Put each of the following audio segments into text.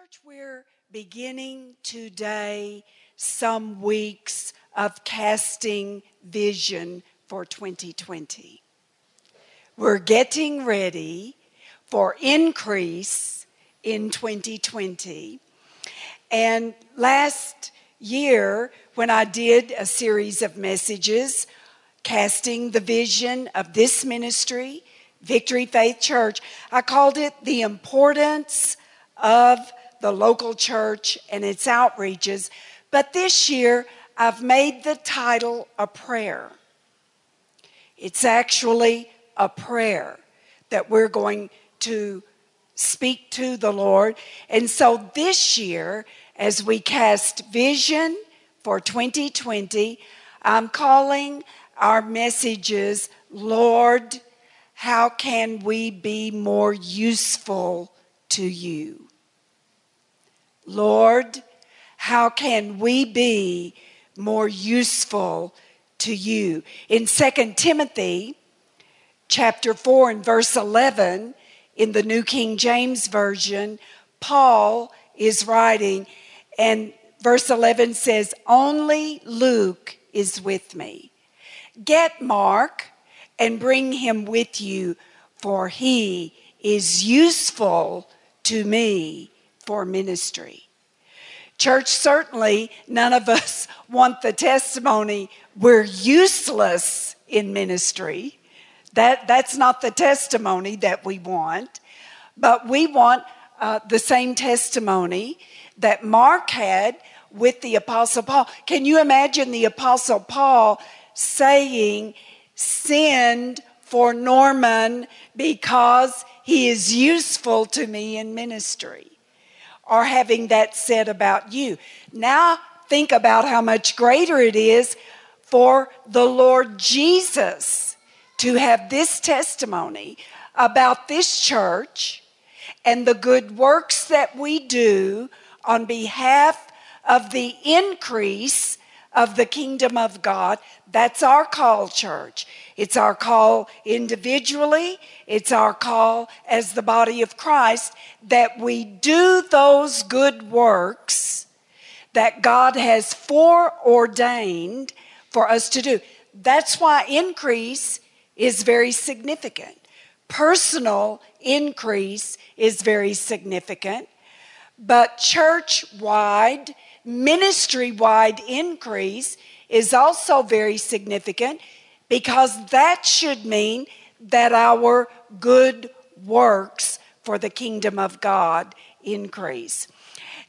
Church, we're beginning today some weeks of casting vision for 2020. We're getting ready for increase in 2020. And last year, when I did a series of messages casting the vision of this ministry, Victory Faith Church, I called it The Importance of the local church and its outreaches. But this year, I've made the title a prayer. It's actually a prayer that we're going to speak to the Lord. And so this year, as we cast vision for 2020, I'm calling our messages, Lord, how can we be more useful to you? Lord, how can we be more useful to you? In 2 Timothy chapter 4 and verse 11, in the New King James Version, Paul is writing, and verse 11 says, Only Luke is with me. Get Mark and bring him with you, for he is useful to me for ministry. Church, certainly none of us want the testimony we're useless in ministry. That, that's not the testimony that we want, but we want uh, the same testimony that Mark had with the Apostle Paul. Can you imagine the Apostle Paul saying, Send for Norman because he is useful to me in ministry? Or having that said about you. Now, think about how much greater it is for the Lord Jesus to have this testimony about this church and the good works that we do on behalf of the increase of the kingdom of God. That's our call, church. It's our call individually, it's our call as the body of Christ that we do those good works that God has foreordained for us to do. That's why increase is very significant. Personal increase is very significant, but church wide, ministry wide increase is also very significant because that should mean that our good works for the kingdom of God increase.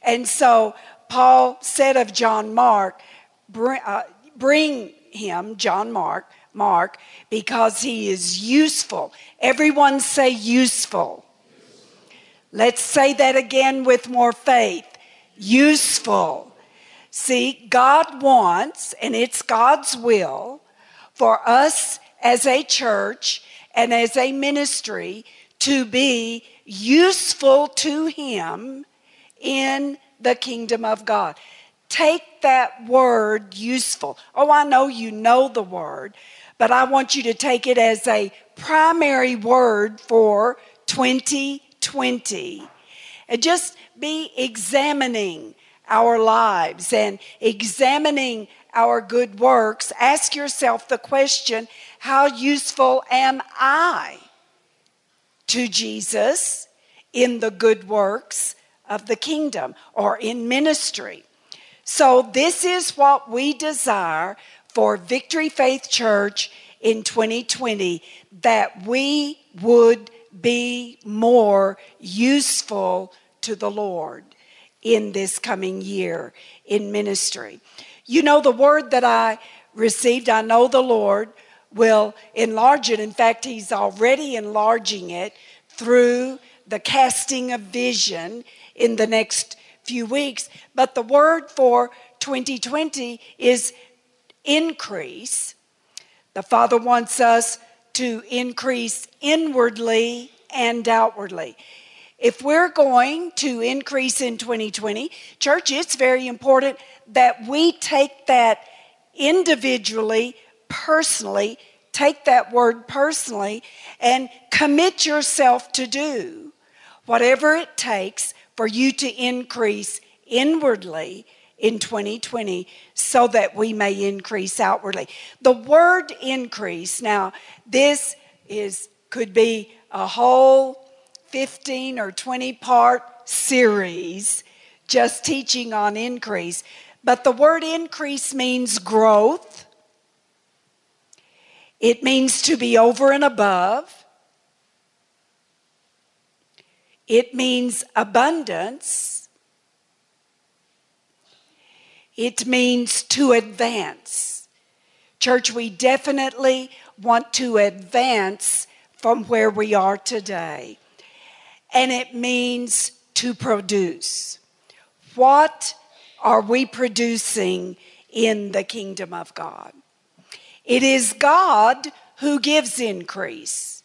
And so Paul said of John Mark, bring, uh, bring him, John Mark, Mark because he is useful. Everyone say useful. Let's say that again with more faith. Useful. See, God wants, and it's God's will, for us as a church and as a ministry to be useful to Him in the kingdom of God. Take that word useful. Oh, I know you know the word, but I want you to take it as a primary word for 2020 and just be examining our lives and examining our good works. Ask yourself the question how useful am I to Jesus in the good works of the kingdom or in ministry? So, this is what we desire for Victory Faith Church in 2020 that we would be more useful to the Lord in this coming year in ministry. You know, the word that I received, I know the Lord will enlarge it. In fact, He's already enlarging it through the casting of vision in the next few weeks. But the word for 2020 is increase. The Father wants us to increase inwardly and outwardly. If we're going to increase in 2020, church, it's very important that we take that individually, personally, take that word personally, and commit yourself to do whatever it takes for you to increase inwardly in 2020 so that we may increase outwardly. The word increase, now this is could be a whole 15 or 20 part series just teaching on increase. But the word increase means growth. It means to be over and above. It means abundance. It means to advance. Church, we definitely want to advance from where we are today. And it means to produce. What are we producing in the kingdom of God? It is God who gives increase.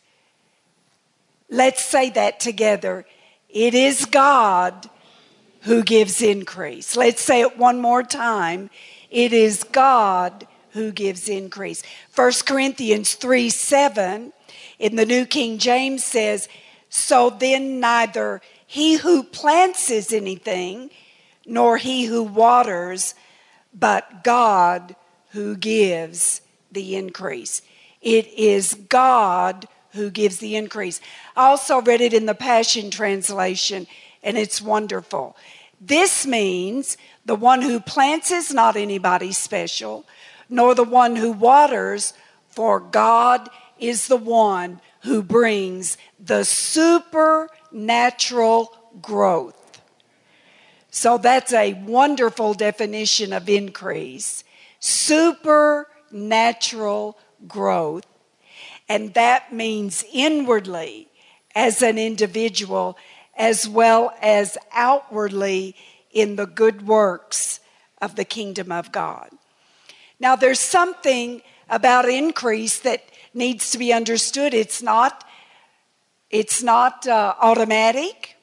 Let's say that together. It is God who gives increase. Let's say it one more time. It is God who gives increase. 1 Corinthians 3 7 in the New King James says, So then neither he who plants is anything, nor he who waters, but God who gives the increase. It is God who gives the increase. I also read it in the Passion Translation, and it's wonderful. This means the one who plants is not anybody special, nor the one who waters, for God is the one who brings the supernatural growth. So that's a wonderful definition of increase. Supernatural growth. And that means inwardly as an individual as well as outwardly in the good works of the kingdom of God. Now, there's something about increase that needs to be understood. It's not, it's not uh, automatic.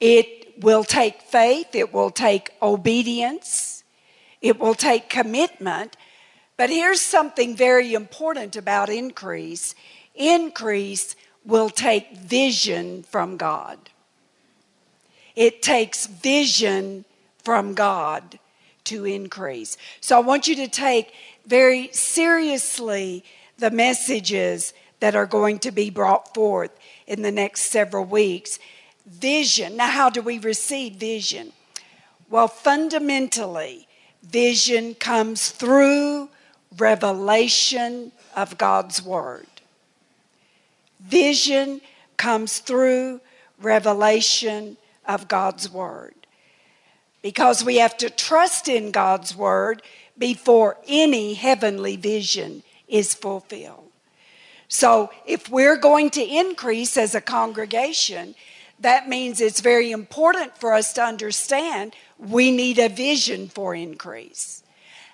It will take faith, it will take obedience, it will take commitment. But here's something very important about increase increase will take vision from God. It takes vision from God to increase. So I want you to take very seriously the messages that are going to be brought forth in the next several weeks. Vision. Now, how do we receive vision? Well, fundamentally, vision comes through revelation of God's Word. Vision comes through revelation of God's Word. Because we have to trust in God's Word before any heavenly vision is fulfilled. So, if we're going to increase as a congregation, that means it's very important for us to understand we need a vision for increase.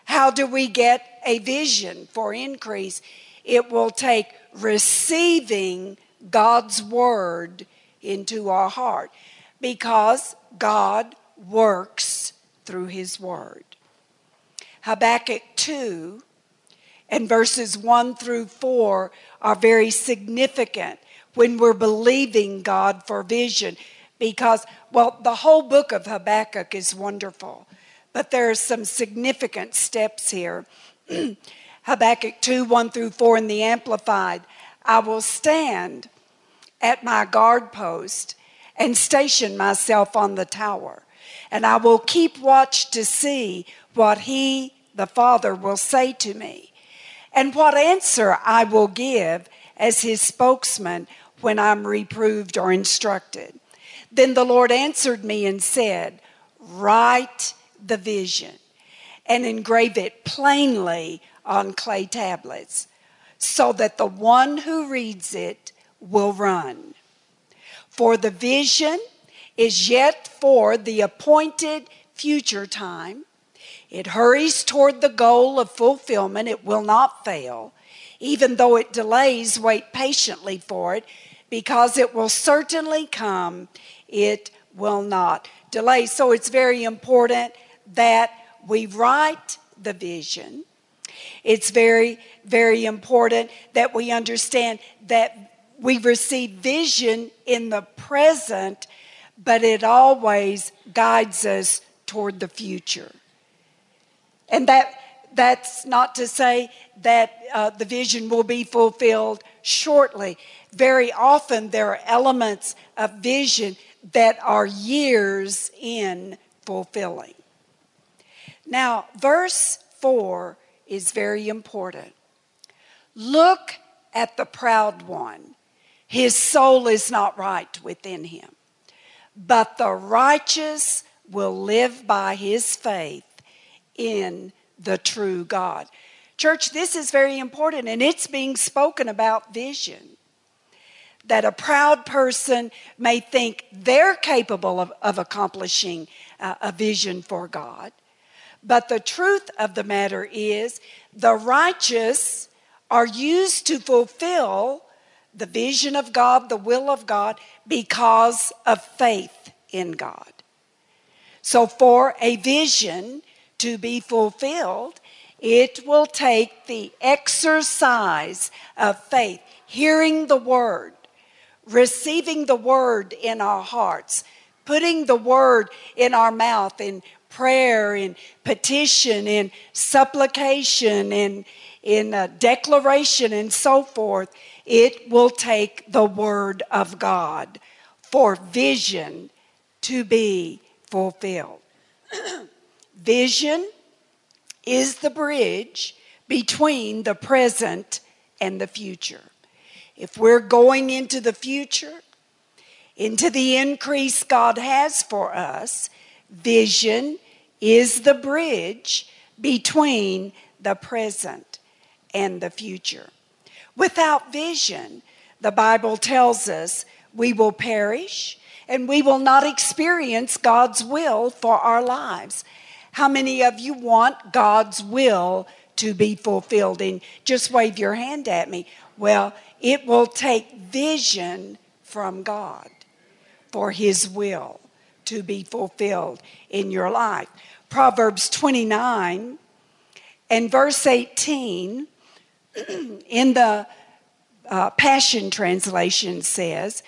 How do we get a vision for increase? It will take receiving God's word into our heart because God works through his word. Habakkuk 2 and verses 1 through 4 are very significant when we're believing God for vision because, well, the whole book of Habakkuk is wonderful, but there are some significant steps here. Habakkuk 2 1 through 4 in the Amplified. I will stand at my guard post and station myself on the tower, and I will keep watch to see what he the Father will say to me, and what answer I will give as his spokesman when I'm reproved or instructed. Then the Lord answered me and said, Write the vision and engrave it plainly on clay tablets, so that the one who reads it will run. For the vision is yet for the appointed future time it hurries toward the goal of fulfillment. It will not fail. Even though it delays, wait patiently for it because it will certainly come. It will not delay. So it's very important that we write the vision. It's very, very important that we understand that we receive vision in the present but it always guides us toward the future. And that that's not to say that uh, the vision will be fulfilled shortly. Very often, there are elements of vision that are years in fulfilling. Now, verse 4 is very important. Look at the proud one. His soul is not right within him. But the righteous will live by his faith in the true God. Church, this is very important, and it's being spoken about vision. That a proud person may think they're capable of, of accomplishing uh, a vision for God. But the truth of the matter is, the righteous are used to fulfill the vision of God, the will of God, because of faith in God. So, for a vision to be fulfilled, it will take the exercise of faith, hearing the word, receiving the word in our hearts, putting the word in our mouth in prayer, in petition, in supplication, in, in declaration, and so forth. It will take the word of God for vision to be fulfilled. Vision is the bridge between the present and the future. If we're going into the future, into the increase God has for us, vision is the bridge between the present and the future. Without vision, the Bible tells us we will perish and we will not experience God's will for our lives. How many of you want God's will to be fulfilled? And just wave your hand at me. Well, it will take vision from God for His will to be fulfilled in your life. Proverbs 29 and verse 18 in the uh, Passion Translation says,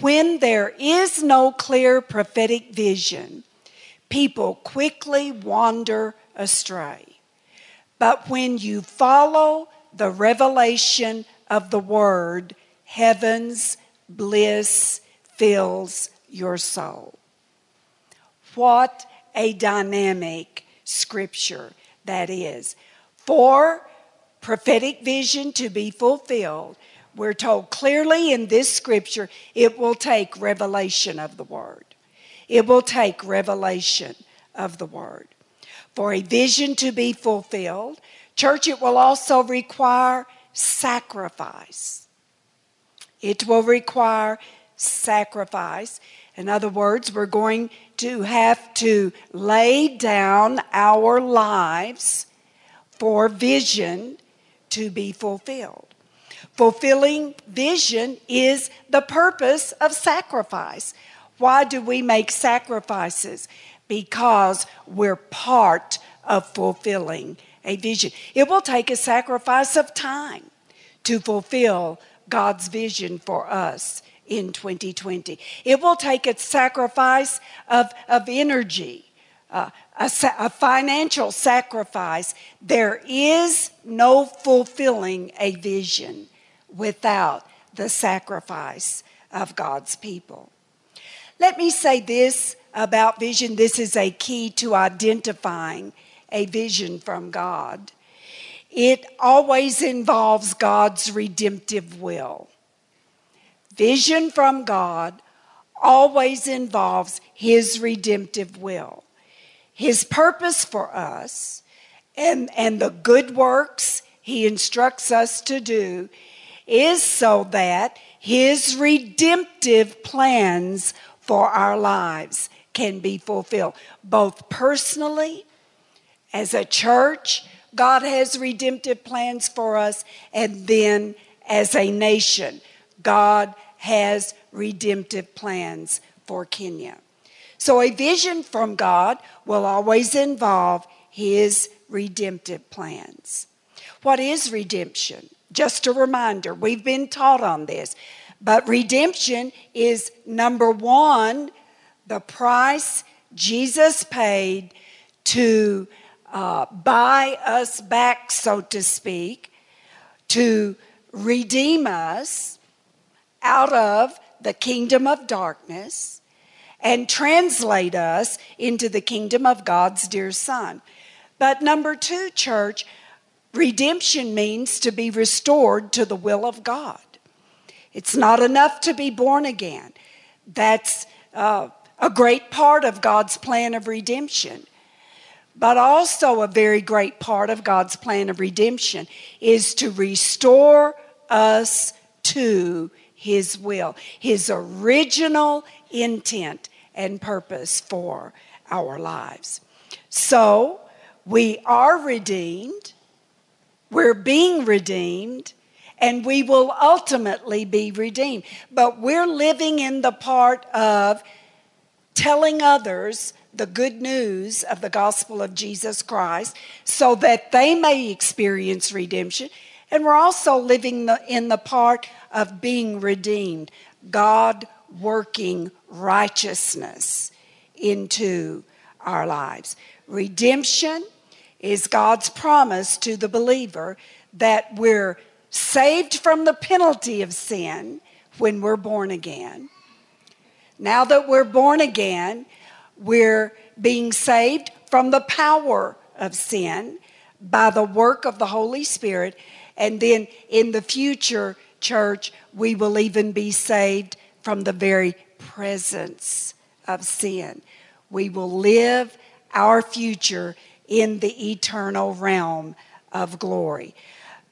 When there is no clear prophetic vision, people quickly wander astray. But when you follow the revelation of the word, heaven's bliss fills your soul. What a dynamic scripture that is. For prophetic vision to be fulfilled, we're told clearly in this scripture it will take revelation of the word. It will take revelation of the word. For a vision to be fulfilled, church, it will also require sacrifice. It will require sacrifice. In other words, we're going to have to lay down our lives for vision to be fulfilled. Fulfilling vision is the purpose of sacrifice. Why do we make sacrifices? Because we're part of fulfilling a vision. It will take a sacrifice of time to fulfill God's vision for us in 2020. It will take a sacrifice of, of energy, uh, a, a financial sacrifice. There is no fulfilling a vision without the sacrifice of God's people. Let me say this about vision this is a key to identifying a vision from God. It always involves God's redemptive will. Vision from God always involves His redemptive will. His purpose for us and, and the good works He instructs us to do is so that His redemptive plans for our lives can be fulfilled, both personally, as a church, God has redemptive plans for us, and then as a nation, God has redemptive plans for Kenya. So, a vision from God will always involve His redemptive plans. What is redemption? Just a reminder, we've been taught on this. But redemption is number one, the price Jesus paid to uh, buy us back, so to speak, to redeem us out of the kingdom of darkness and translate us into the kingdom of God's dear Son. But number two, church, redemption means to be restored to the will of God. It's not enough to be born again. That's uh, a great part of God's plan of redemption. But also, a very great part of God's plan of redemption is to restore us to His will, His original intent and purpose for our lives. So, we are redeemed, we're being redeemed, and we will ultimately be redeemed. But we're living in the part of telling others the good news of the gospel of Jesus Christ so that they may experience redemption. And we're also living the, in the part of being redeemed, God working righteousness into our lives. Redemption is God's promise to the believer that we're saved from the penalty of sin when we're born again. Now that we're born again, we're being saved from the power of sin by the work of the Holy Spirit. And then in the future, church, we will even be saved from the very presence of sin. We will live our future in the eternal realm of glory.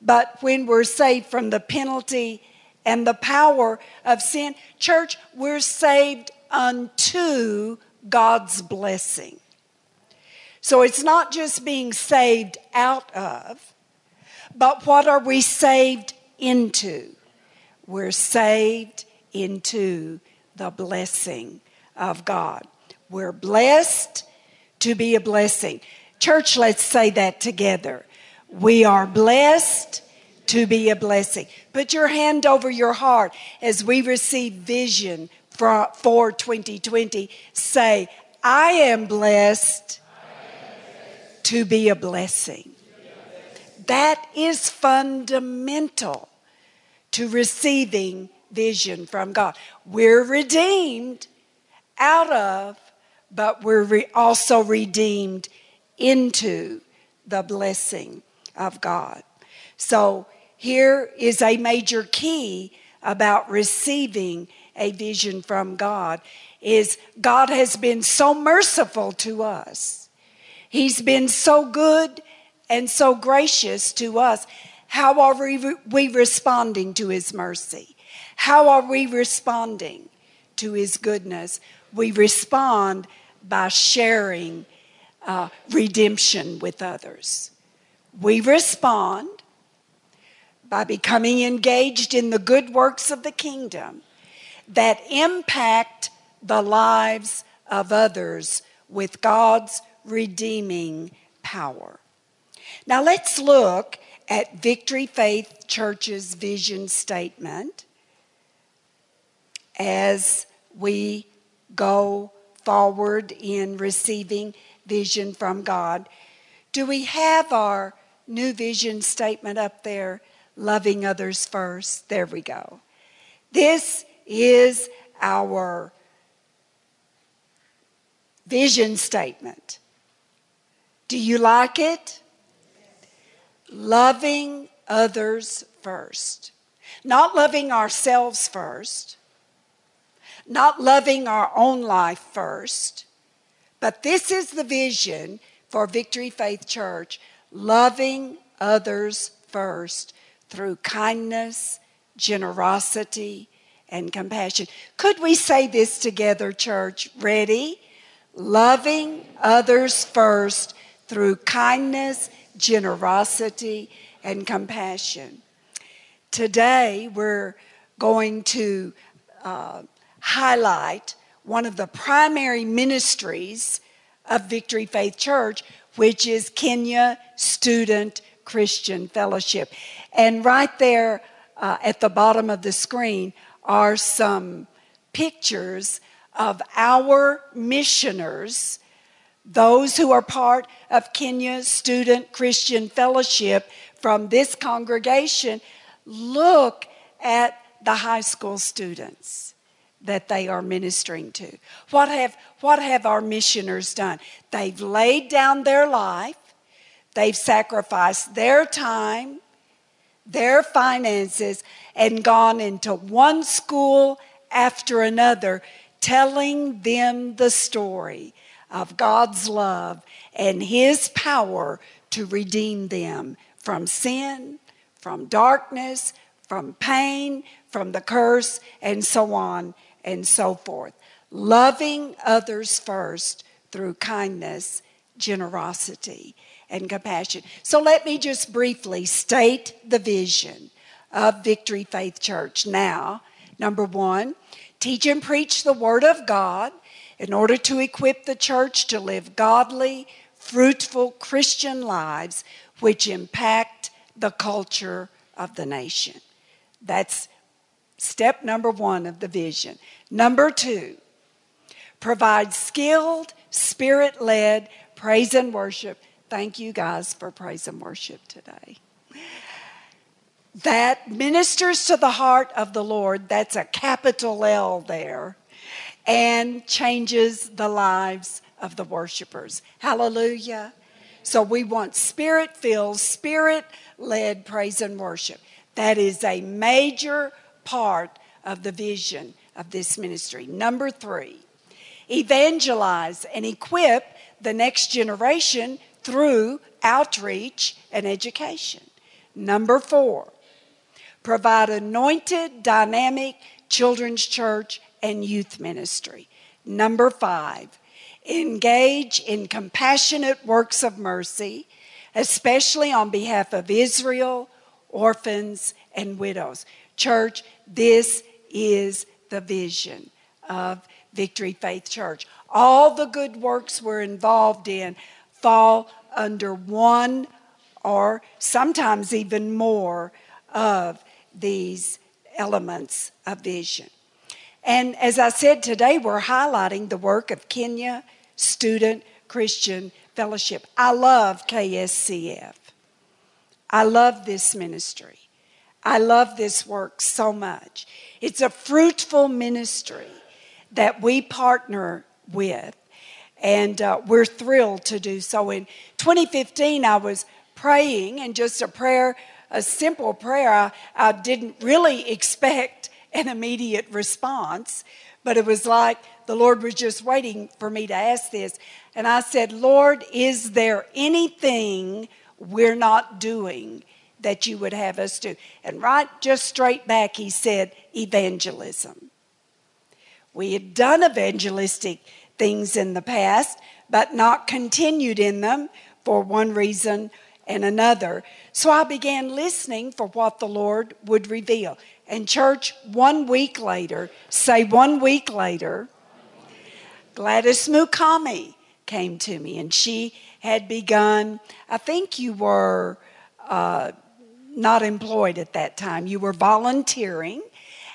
But when we're saved from the penalty and the power of sin, church, we're saved unto God's blessing. So it's not just being saved out of, but what are we saved into? We're saved into the blessing of God. We're blessed to be a blessing. Church, let's say that together. We are blessed to be a blessing. Put your hand over your heart as we receive vision for, for 2020. Say, I am blessed to be a blessing. That is fundamental to receiving vision from God. We're redeemed out of, but we're re- also redeemed into the blessing of God. So here is a major key about receiving a vision from God is God has been so merciful to us. He's been so good and so gracious to us. How are we, we responding to his mercy? How are we responding to his goodness? We respond by sharing uh, redemption with others. We respond by becoming engaged in the good works of the kingdom that impact the lives of others with God's redeeming power. Now let's look at Victory Faith Church's vision statement as we go forward in receiving vision from God. Do we have our new vision statement up there? Loving others first. There we go. This is our vision statement. Do you like it? Loving others first. Not loving ourselves first. Not loving our own life first. But this is the vision for Victory Faith Church loving others first through kindness, generosity, and compassion. Could we say this together, church? Ready? Loving others first through kindness, generosity, and compassion. Today, we're going to uh, highlight one of the primary ministries of Victory Faith Church, which is Kenya Student Christian Fellowship. And right there uh, at the bottom of the screen are some pictures of our missioners, those who are part of Kenya Student Christian Fellowship from this congregation, look at the high school students that they are ministering to. What have, what have our missioners done? They've laid down their life, they've sacrificed their time, their finances, and gone into one school after another, telling them the story of God's love and His power to redeem them from sin, from darkness, from pain, from the curse, and so on and so forth. Loving others first through kindness, generosity, and compassion. So let me just briefly state the vision of Victory Faith Church. Now, number one, teach and preach the Word of God in order to equip the church to live godly, fruitful Christian lives which impact the culture of the nation. That's step number one of the vision. Number two, provide skilled, spirit led praise and worship. Thank you guys for praise and worship today. That ministers to the heart of the Lord, that's a capital L there, and changes the lives of the worshipers. Hallelujah. So we want spirit filled, spirit led praise and worship. That is a major part of the vision of this ministry. Number three, evangelize and equip the next generation through outreach and education. Number four, provide anointed, dynamic children's church and youth ministry. Number five, engage in compassionate works of mercy, especially on behalf of Israel, orphans, and widows. Church, this is the vision of Victory Faith Church. All the good works we're involved in fall under one or sometimes even more of these elements of vision. And as I said today, we're highlighting the work of Kenya Student Christian Fellowship. I love KSCF. I love this ministry. I love this work so much. It's a fruitful ministry that we partner with, and uh, we're thrilled to do so. In 2015, I was praying, and just a prayer, a simple prayer. I, I didn't really expect an immediate response, but it was like the Lord was just waiting for me to ask this. And I said, Lord, is there anything we're not doing that you would have us do? And right just straight back, he said, evangelism. We had done evangelistic things in the past, but not continued in them for one reason and another. So I began listening for what the Lord would reveal. And, church, one week later, say one week later, Gladys Mukami came to me and she had begun, I think you were uh, not employed at that time, you were volunteering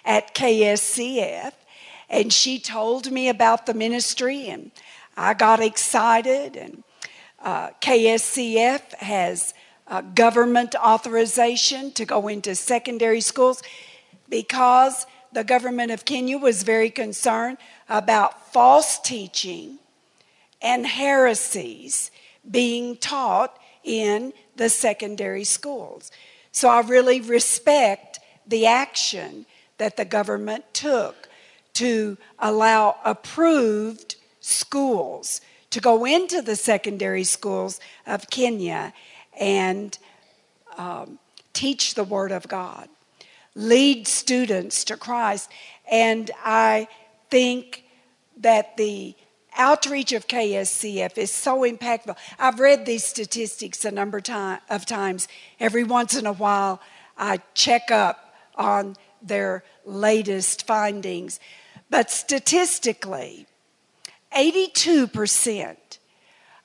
at KSCF. And she told me about the ministry, and I got excited. And uh, KSCF has uh, government authorization to go into secondary schools because the government of Kenya was very concerned about false teaching and heresies being taught in the secondary schools. So I really respect the action that the government took to allow approved schools to go into the secondary schools of Kenya and um, teach the Word of God, lead students to Christ. And I think that the outreach of KSCF is so impactful. I've read these statistics a number of times. Every once in a while, I check up on their latest findings. But statistically, 82%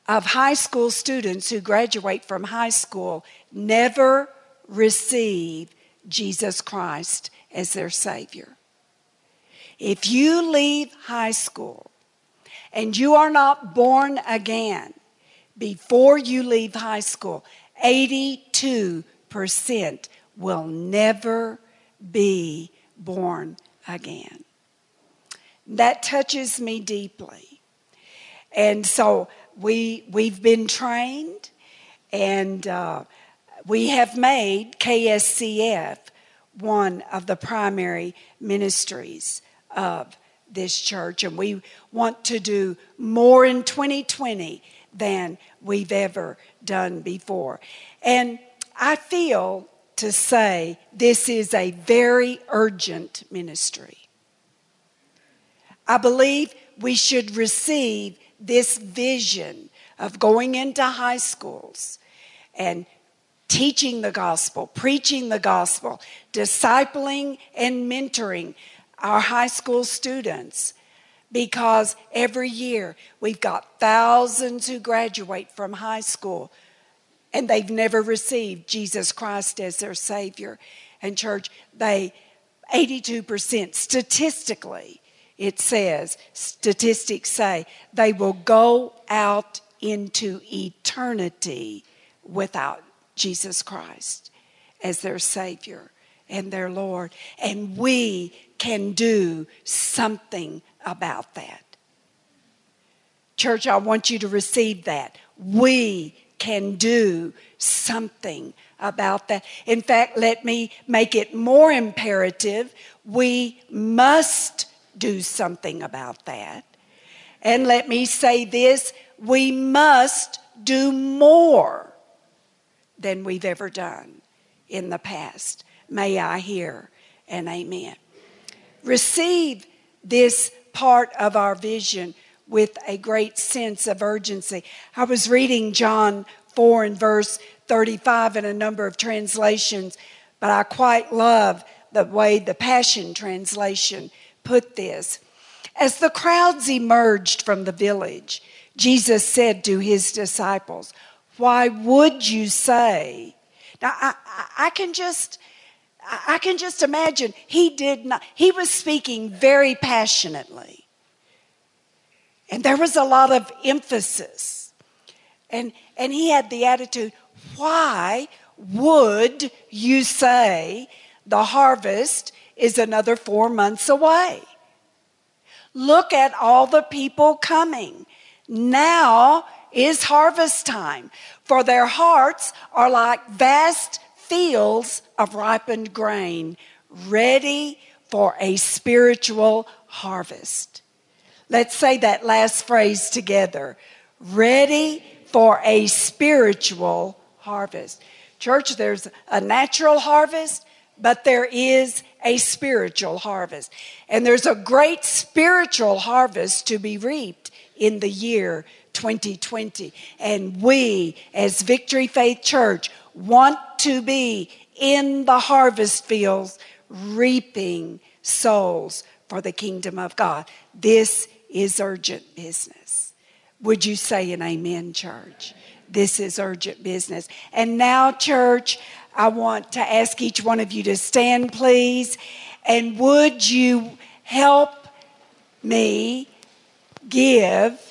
of high school students who graduate from high school never receive Jesus Christ as their Savior. If you leave high school and you are not born again before you leave high school, 82% will never be born again. That touches me deeply. And so we, we've been trained and uh, we have made KSCF one of the primary ministries of this church. And we want to do more in 2020 than we've ever done before. And I feel to say this is a very urgent ministry. I believe we should receive this vision of going into high schools and teaching the gospel, preaching the gospel, discipling and mentoring our high school students because every year we've got thousands who graduate from high school and they've never received Jesus Christ as their Savior. And, church, they, 82% statistically, it says, statistics say, they will go out into eternity without Jesus Christ as their Savior and their Lord. And we can do something about that. Church, I want you to receive that. We can do something about that. In fact, let me make it more imperative. We must do something about that. And let me say this we must do more than we've ever done in the past. May I hear an amen. Receive this part of our vision with a great sense of urgency. I was reading John 4 and verse 35 in a number of translations, but I quite love the way the Passion Translation put this. As the crowds emerged from the village, Jesus said to his disciples, Why would you say? Now, I, I, can just. I can just imagine he did not, he was speaking very passionately. And there was a lot of emphasis. And, and he had the attitude, why would you say the harvest is another four months away? Look at all the people coming. Now is harvest time, for their hearts are like vast fields of ripened grain, ready for a spiritual harvest. Let's say that last phrase together ready for a spiritual harvest. Church, there's a natural harvest, but there is a spiritual harvest. And there's a great spiritual harvest to be reaped in the year 2020. And we, as Victory Faith Church, want to be in the harvest fields reaping souls for the kingdom of God. This is urgent business. Would you say an amen, church? This is urgent business. And now, church, I want to ask each one of you to stand, please. And would you help me give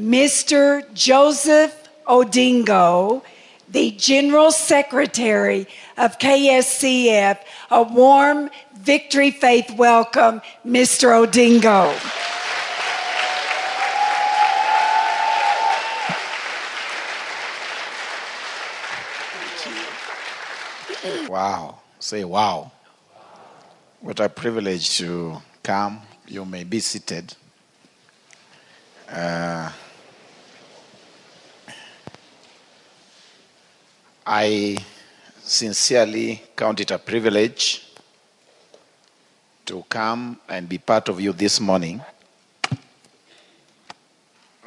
Mr. Joseph Odingo, the General Secretary of KSCF, a warm Victory Faith welcome, Mr. Odingo. Wow. Say wow. What a privilege to come. You may be seated. Uh, I sincerely count it a privilege to come and be part of you this morning.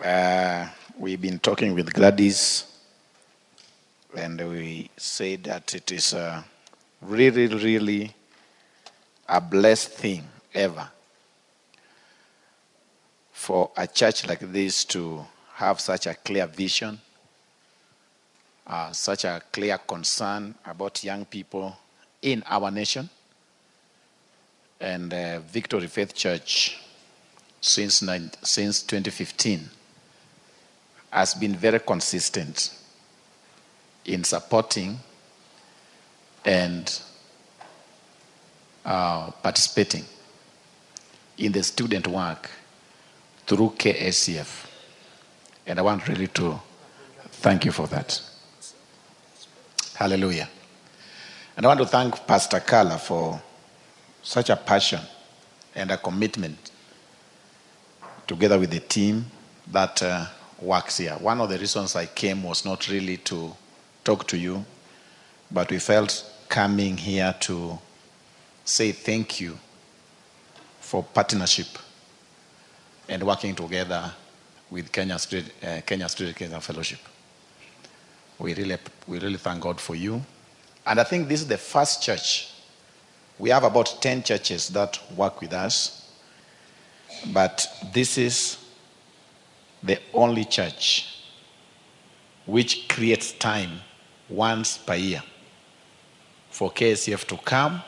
Uh, we've been talking with Gladys, and we say that it is uh, really, really a blessed thing ever for a church like this to have such a clear vision, uh, such a clear concern about young people in our nation, and uh, Victory Faith Church since, nine, since 2015 has been very consistent in supporting and uh, participating in the student work through KSCF. And I want really to thank you for that. Hallelujah. And I want to thank Pastor Kala for such a passion and a commitment together with the team that uh, works here. One of the reasons I came was not really to talk to you, but we felt coming here to say thank you for partnership and working together with Kenya Street, uh, Kenya Street Kenya Fellowship. We really, we really thank God for you. And I think this is the first church. We have about 10 churches that work with us, but this is the only church which creates time once per year for KSCF to come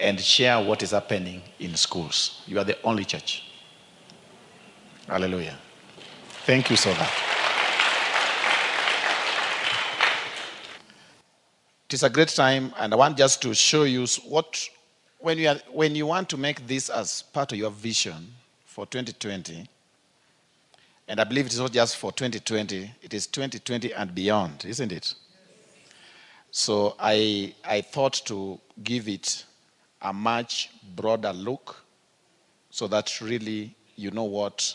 and share what is happening in schools. You are the only church. Hallelujah. Thank you so much. It is a great time, and I want just to show you what, when you, are, when you want to make this as part of your vision for 2020, and I believe it is not just for 2020, it is 2020 and beyond, isn't it? So I, I thought to give it a much broader look so that really you know what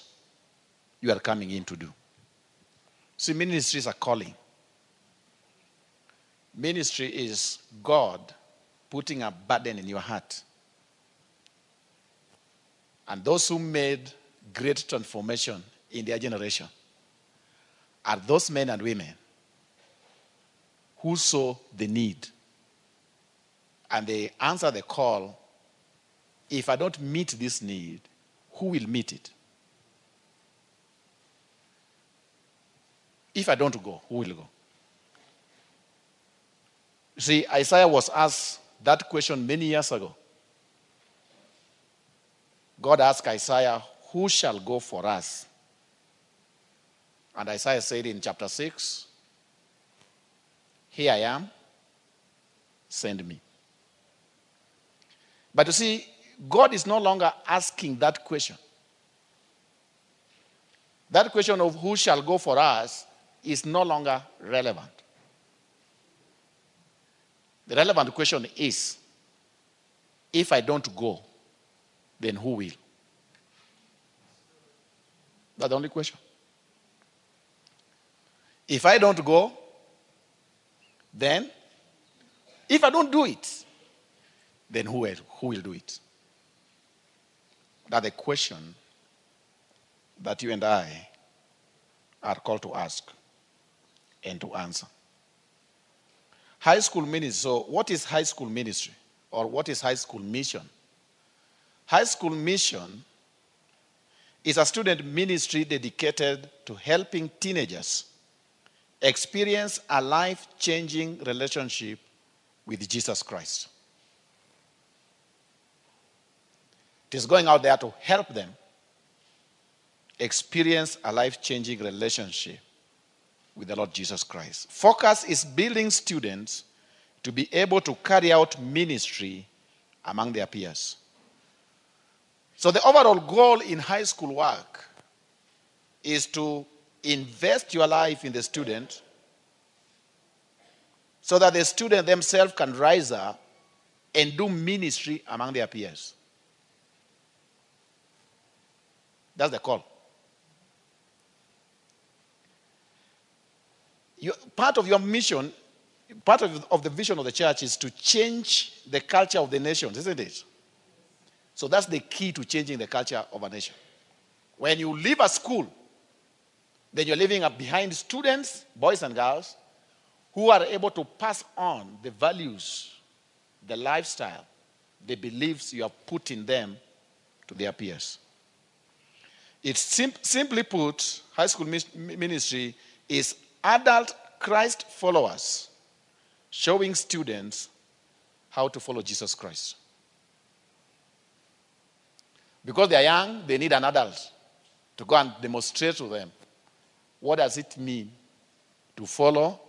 you are coming in to do. See, ministry is a calling. Ministry is God putting a burden in your heart. And those who made great transformation in their generation are those men and women who saw the need and they answer the call if I don't meet this need, who will meet it? If I don't go, who will go? See, Isaiah was asked that question many years ago. God asked Isaiah, Who shall go for us? And Isaiah said in chapter 6, Here I am, send me. But you see, God is no longer asking that question. That question of who shall go for us is no longer relevant. The relevant question is if I don't go, then who will? That's the only question. If I don't go, then if I don't do it, then who will, who will do it? That's the question that you and I are called to ask and to answer. High school ministry. So, what is high school ministry? Or what is high school mission? High school mission is a student ministry dedicated to helping teenagers experience a life changing relationship with Jesus Christ. It is going out there to help them experience a life changing relationship with the Lord Jesus Christ. Focus is building students to be able to carry out ministry among their peers. So, the overall goal in high school work is to invest your life in the student so that the student themselves can rise up and do ministry among their peers. That's the call. You, part of your mission, part of, of the vision of the church is to change the culture of the nations, isn't it? So that's the key to changing the culture of a nation. When you leave a school, then you're leaving behind students, boys and girls, who are able to pass on the values, the lifestyle, the beliefs you have put in them to their peers. It's sim- simply put, high school ministry is adult Christ followers showing students how to follow Jesus Christ. Because they are young, they need an adult to go and demonstrate to them what does it mean to follow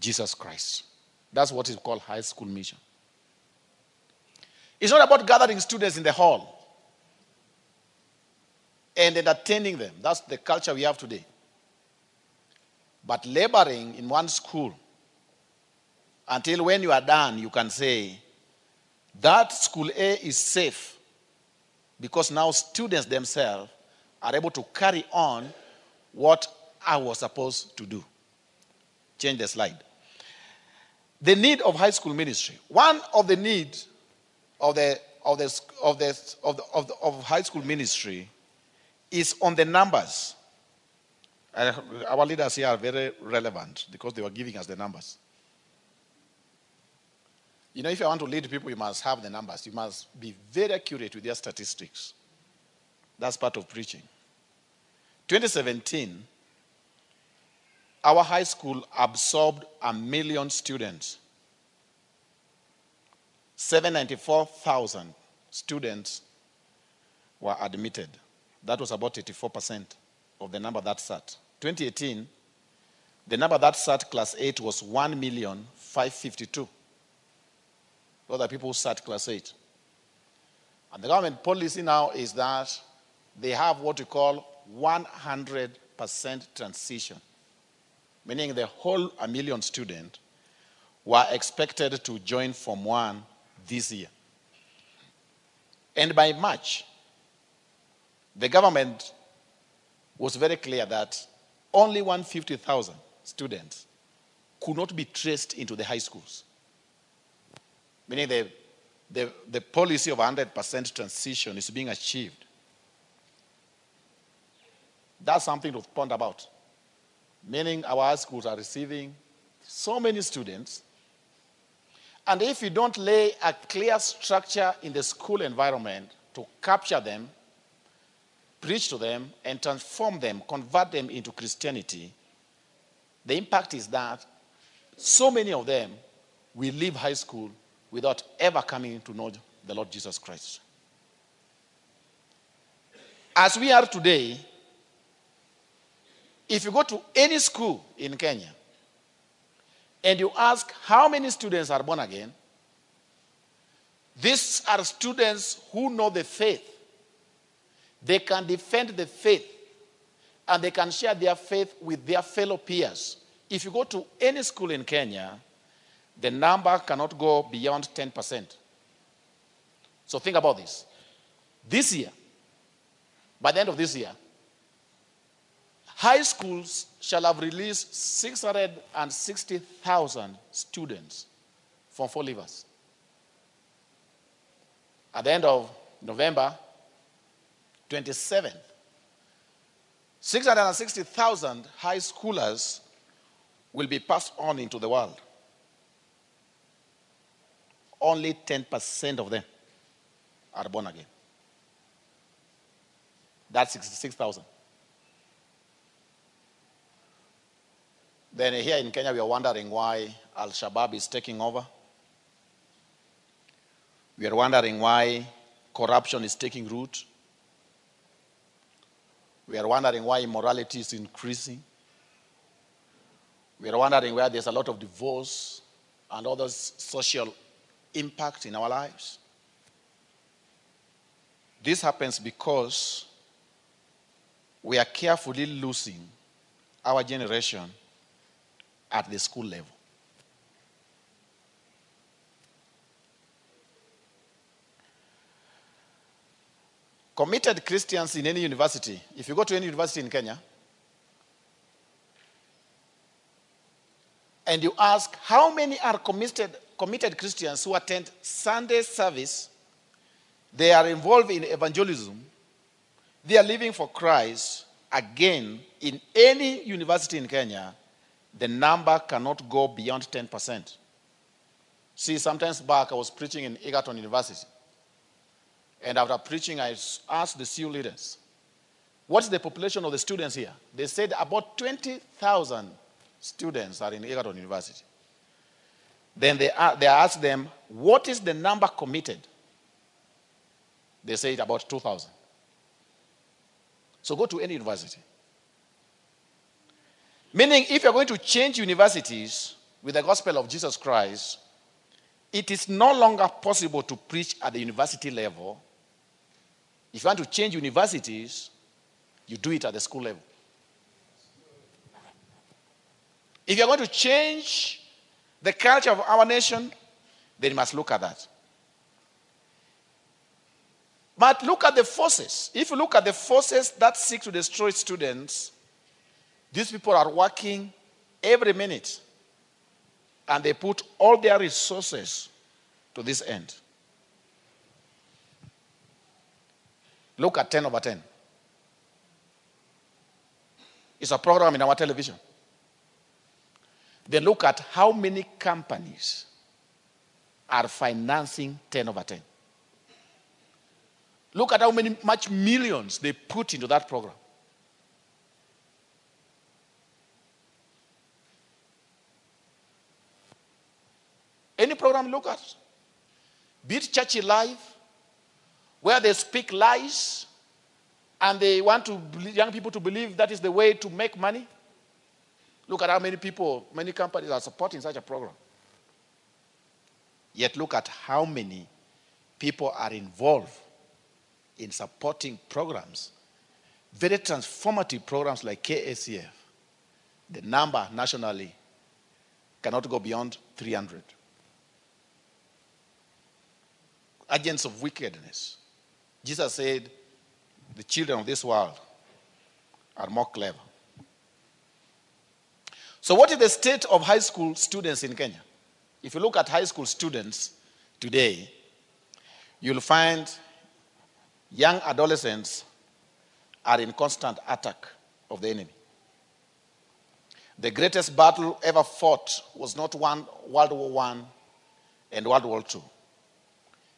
Jesus Christ. That's what is called high school mission. It's not about gathering students in the hall and entertaining them. That's the culture we have today. But laboring in one school until when you are done, you can say, that school A is safe because now students themselves are able to carry on what I was supposed to do. Change the slide. The need of high school ministry. One of the needs of the of the of the of, the, of, of high school ministry is on the numbers. Uh, our leaders here are very relevant because they were giving us the numbers. You know, if you want to lead people, you must have the numbers. You must be very accurate with your statistics. That's part of preaching. 2017, our high school absorbed a million students. 794,000 students were admitted. That was about 84% of the number that sat. 2018, the number that sat class 8 was 1,552. Those are people who sat class 8. And the government policy now is that they have what we call 100% transition, meaning the whole a million students were expected to join Form 1 this year. And by March, the government was very clear that only 150,000 students could not be traced into the high schools. Meaning the, the, the policy of 100% transition is being achieved. That's something to ponder about. Meaning our high schools are receiving so many students. And if you don't lay a clear structure in the school environment to capture them preach to them and transform them, convert them into Christianity, the impact is that so many of them will leave high school without ever coming to know the Lord Jesus Christ. As we are today, if you go to any school in Kenya and you ask how many students are born again, these are students who know the faith they can defend the faith and they can share their faith with their fellow peers. If you go to any school in Kenya, the number cannot go beyond 10%. So think about this. This year, by the end of this year, high schools shall have released 660,000 students from four leavers. At the end of November, 27th, 660,000 high schoolers will be passed on into the world. Only 10% of them are born again. That's 66,000. Then here in Kenya, we are wondering why Al Shabaab is taking over. We are wondering why corruption is taking root. We are wondering why immorality is increasing. We are wondering why there's a lot of divorce and other social impact in our lives. This happens because we are carefully losing our generation at the school level. Committed Christians in any university, if you go to any university in Kenya, and you ask how many are committed, committed Christians who attend Sunday service, they are involved in evangelism, they are living for Christ, again, in any university in Kenya, the number cannot go beyond 10%. See, sometimes back I was preaching in Egerton University. And after preaching, I asked the CU leaders, What's the population of the students here? They said about 20,000 students are in Egerton University. Then they, they asked them, What is the number committed? They said about 2,000. So go to any university. Meaning, if you're going to change universities with the gospel of Jesus Christ, it is no longer possible to preach at the university level. If you want to change universities, you do it at the school level. If you're going to change the culture of our nation, then you must look at that. But look at the forces. If you look at the forces that seek to destroy students, these people are working every minute and they put all their resources to this end. Look at 10 over 10. It's a program in our television. Then look at how many companies are financing 10 over 10. Look at how many much millions they put into that program. Any program look at. Be it Churchill Live, where they speak lies and they want to young people to believe that is the way to make money. Look at how many people, many companies are supporting such a program. Yet look at how many people are involved in supporting programs, very transformative programs like KSCF. The number nationally cannot go beyond 300. Agents of wickedness. Jesus said, the children of this world are more clever. So, what is the state of high school students in Kenya? If you look at high school students today, you'll find young adolescents are in constant attack of the enemy. The greatest battle ever fought was not one World War I and World War II.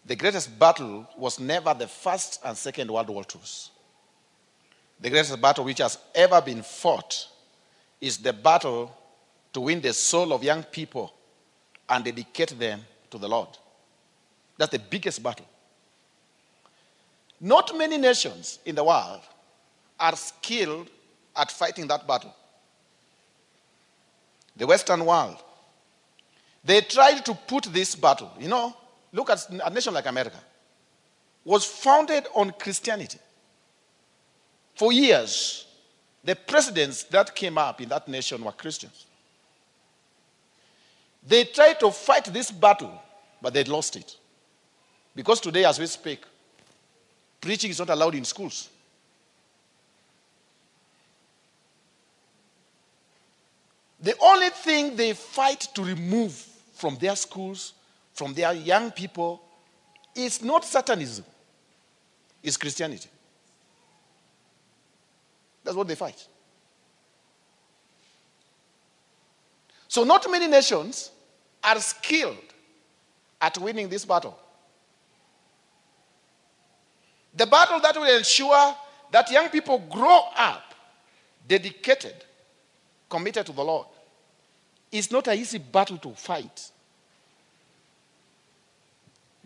The greatest battle was never the First and Second World War IIs. The greatest battle which has ever been fought is the battle to win the soul of young people and dedicate them to the Lord. That's the biggest battle. Not many nations in the world are skilled at fighting that battle. The Western world, they tried to put this battle, you know, look at a nation like America, was founded on Christianity. For years, the presidents that came up in that nation were Christians. They tried to fight this battle, but they lost it. Because today, as we speak, preaching is not allowed in schools. The only thing they fight to remove from their schools, from their young people, is not Satanism, it's Christianity. That's what they fight. So, not many nations are skilled at winning this battle. The battle that will ensure that young people grow up dedicated, committed to the Lord, is not an easy battle to fight.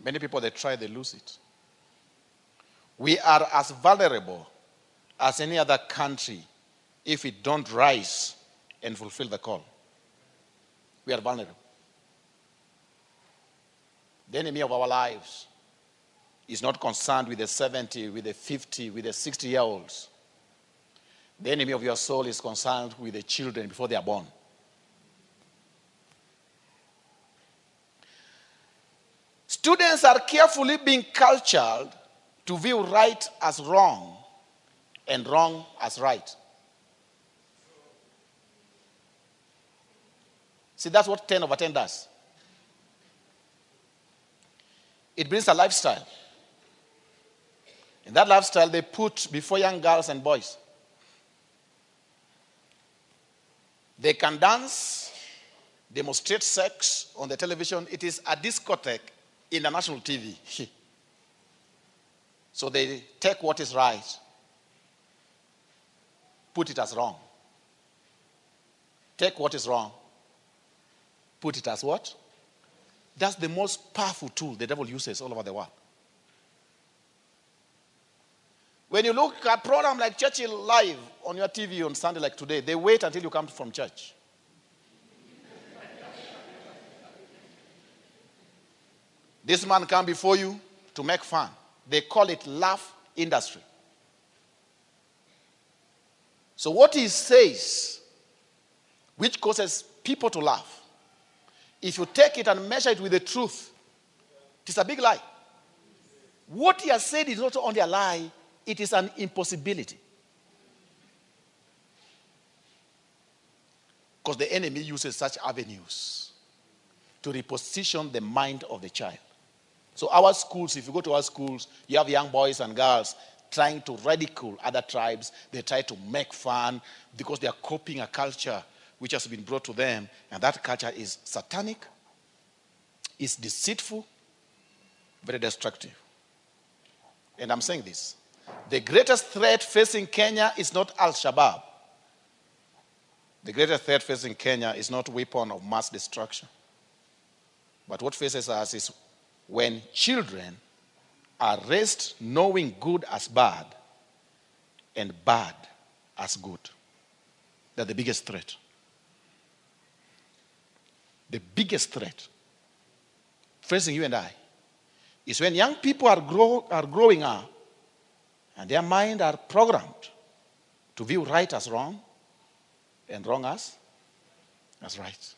Many people, they try, they lose it. We are as vulnerable as any other country if we don't rise and fulfill the call. We are vulnerable. The enemy of our lives is not concerned with the 70, with the 50, with the 60 year olds. The enemy of your soul is concerned with the children before they are born. Students are carefully being cultured to view right as wrong and wrong as right. See, that's what 10 over 10 does. It brings a lifestyle. In that lifestyle, they put before young girls and boys. They can dance, demonstrate sex on the television. It is a discotheque in the national TV. so they take what is right put it as wrong. Take what is wrong, put it as what? That's the most powerful tool the devil uses all over the world. When you look at a program like Churchill Live on your TV on Sunday like today, they wait until you come from church. This man come before you to make fun. They call it laugh industry. So what he says, which causes people to laugh, if you take it and measure it with the truth, it is a big lie. What he has said is not only a lie, it is an impossibility. Because the enemy uses such avenues to reposition the mind of the child. So, our schools, if you go to our schools, you have young boys and girls trying to ridicule other tribes. They try to make fun because they are copying a culture which has been brought to them. And that culture is satanic, is deceitful, very destructive. And I'm saying this the greatest threat facing Kenya is not Al Shabaab. The greatest threat facing Kenya is not weapon of mass destruction. But what faces us is when children are raised knowing good as bad and bad as good. They're the biggest threat. The biggest threat facing you and I is when young people are, grow, are growing up and their mind are programmed to view right as wrong and wrong as, as right.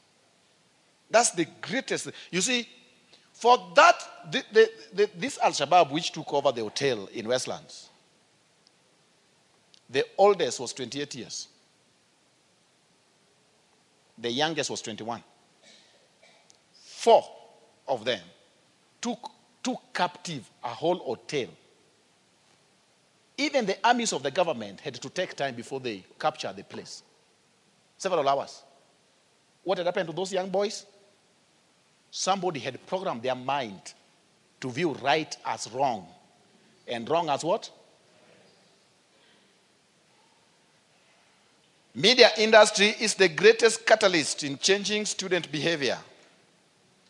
That's the greatest. You see, for that, the, the, the, this Al Shabaab, which took over the hotel in Westlands, the oldest was 28 years, the youngest was 21. Four of them took, took captive a whole hotel. Even the armies of the government had to take time before they captured the place. Several hours. What had happened to those young boys? Somebody had programmed their mind to view right as wrong and wrong as what? Media industry is the greatest catalyst in changing student behavior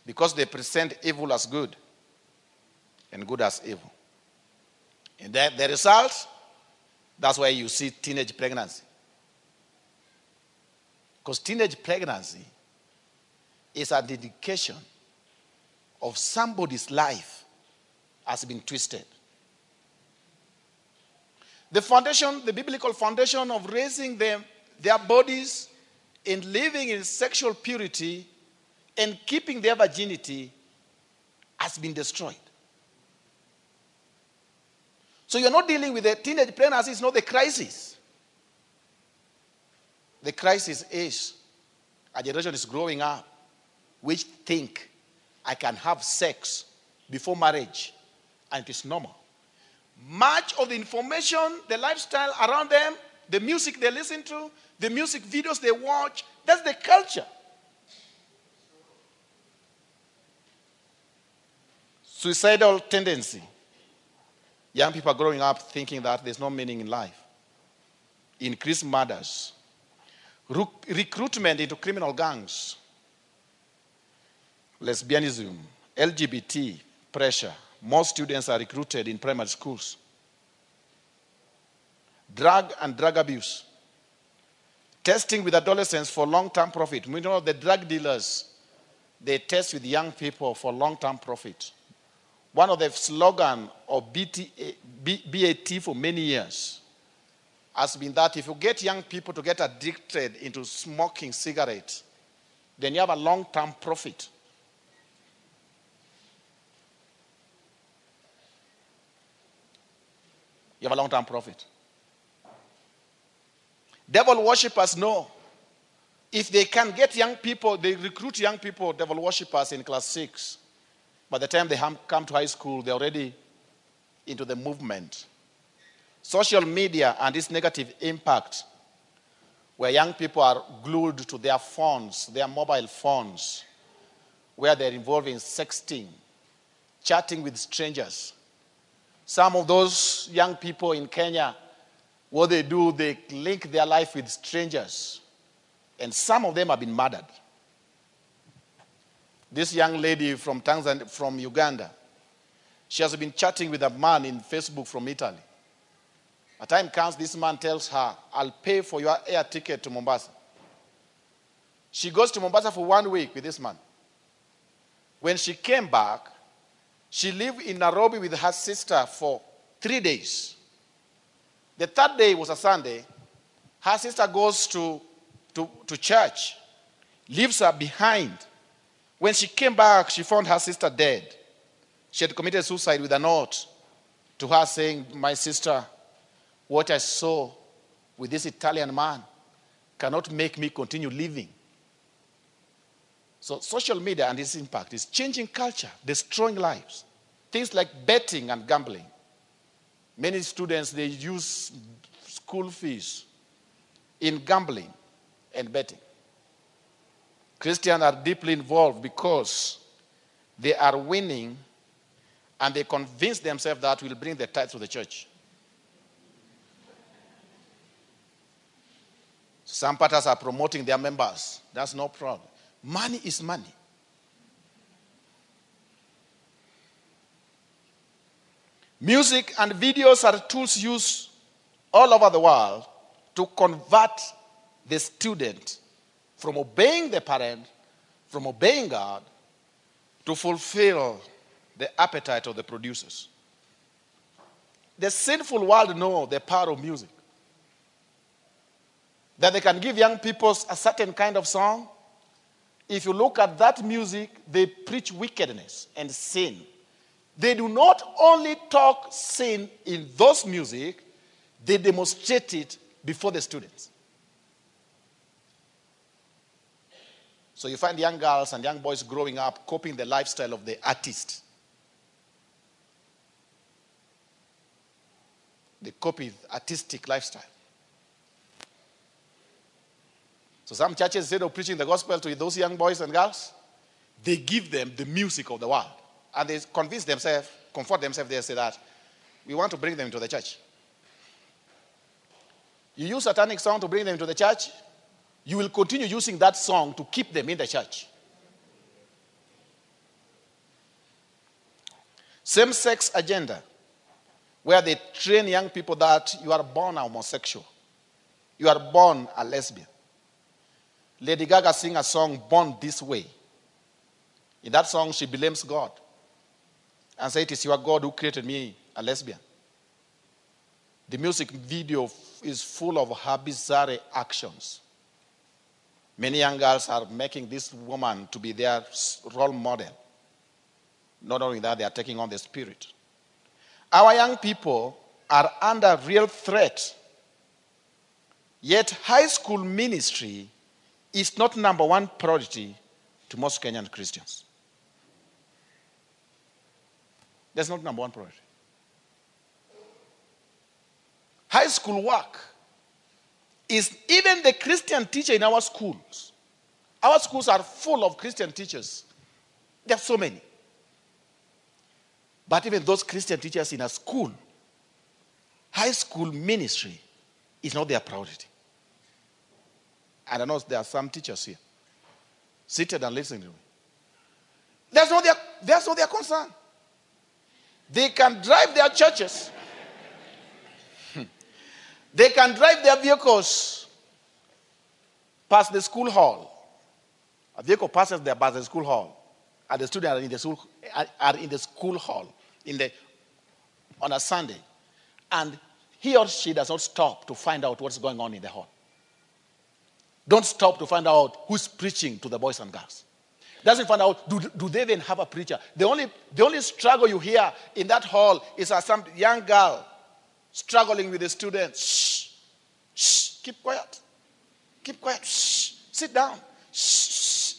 because they present evil as good and good as evil. And the, the result, that's why you see teenage pregnancy. Because teenage pregnancy is a dedication of somebody's life has been twisted. The foundation, the biblical foundation of raising them, their bodies in living in sexual purity and keeping their virginity has been destroyed. So you're not dealing with a teenage pregnancy, it's not the crisis. The crisis is a generation is growing up which think I can have sex before marriage and it is normal. Much of the information, the lifestyle around them, the music they listen to, the music videos they watch, that's the culture. Suicidal tendency. Young people are growing up thinking that there's no meaning in life. Increased murders. recruitment into criminal gangs lesbianism, LGBT pressure. More students are recruited in primary schools. Drug and drug abuse. Testing with adolescents for long term profit. We know the drug dealers, they test with young people for long term profit. One of the slogan of BAT for many years has been that if you get young people to get addicted into smoking cigarettes, then you have a long term profit. You have a long term profit. Devil worshippers know if they can get young people, they recruit young people, devil worshippers in class six. By the time they come to high school, they're already into the movement. Social media and its negative impact, where young people are glued to their phones, their mobile phones, where they're involved in sexting, chatting with strangers, some of those young people in Kenya, what they do, they link their life with strangers. And some of them have been murdered. This young lady from Tanzania, from Uganda, she has been chatting with a man in Facebook from Italy. A time comes, this man tells her, I'll pay for your air ticket to Mombasa. She goes to Mombasa for one week with this man. When she came back, she lived in Nairobi with her sister for three days. The third day was a Sunday. Her sister goes to, to, to church, leaves her behind. When she came back, she found her sister dead. She had committed suicide with a note to her saying, My sister, what I saw with this Italian man cannot make me continue living. So, social media and its impact is changing culture, destroying lives. Things like betting and gambling. Many students they use school fees in gambling and betting. Christians are deeply involved because they are winning and they convince themselves that will bring the tithe to the church. Some pastors are promoting their members. That's no problem. Money is money. Music and videos are tools used all over the world to convert the student from obeying the parent, from obeying God, to fulfill the appetite of the producers. The sinful world know the power of music. That they can give young people a certain kind of song. If you look at that music, they preach wickedness and sin. They do not only talk sin in those music, they demonstrate it before the students. So you find young girls and young boys growing up copying the lifestyle of the artist. They copy the artistic lifestyle. So some churches, instead of preaching the gospel to those young boys and girls, they give them the music of the world. And they convince themselves, comfort themselves, they say that we want to bring them to the church. You use satanic song to bring them to the church, you will continue using that song to keep them in the church. Same sex agenda, where they train young people that you are born a homosexual, you are born a lesbian. Lady Gaga sing a song, Born This Way. In that song, she blames God and says, It is your God who created me a lesbian. The music video is full of her bizarre actions. Many young girls are making this woman to be their role model. Not only that, they are taking on the spirit. Our young people are under real threat. Yet, high school ministry is not number one priority to most Kenyan Christians. That's not number one priority. High school work is even the Christian teacher in our schools. Our schools are full of Christian teachers. There are so many. But even those Christian teachers in a school, high school ministry is not their priority. And I know there are some teachers here seated and listening to me. That's not their, that's not their concern. They can drive their churches, they can drive their vehicles past the school hall. A vehicle passes there past the school hall, and the students are in the school, are in the school hall in the, on a Sunday, and he or she does not stop to find out what's going on in the hall. Don't stop to find out who's preaching to the boys and girls. Doesn't find out, do, do they even have a preacher? The only, the only struggle you hear in that hall is as some young girl struggling with the students. Shh, shh, keep quiet. Keep quiet. Shh, sit down. Shh.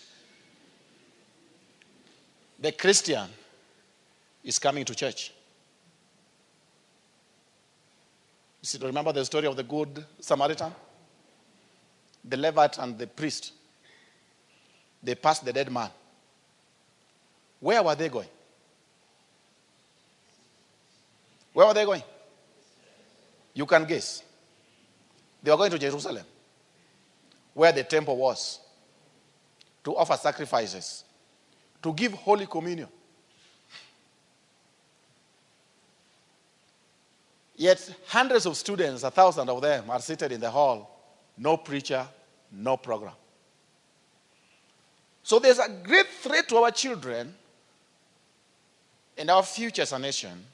The Christian is coming to church. See, remember the story of the good Samaritan? The Levite and the priest, they passed the dead man. Where were they going? Where were they going? You can guess. They were going to Jerusalem, where the temple was, to offer sacrifices, to give Holy Communion. Yet hundreds of students, a thousand of them, are seated in the hall. No preacher, no program. So there's a great threat to our children and our future as a nation.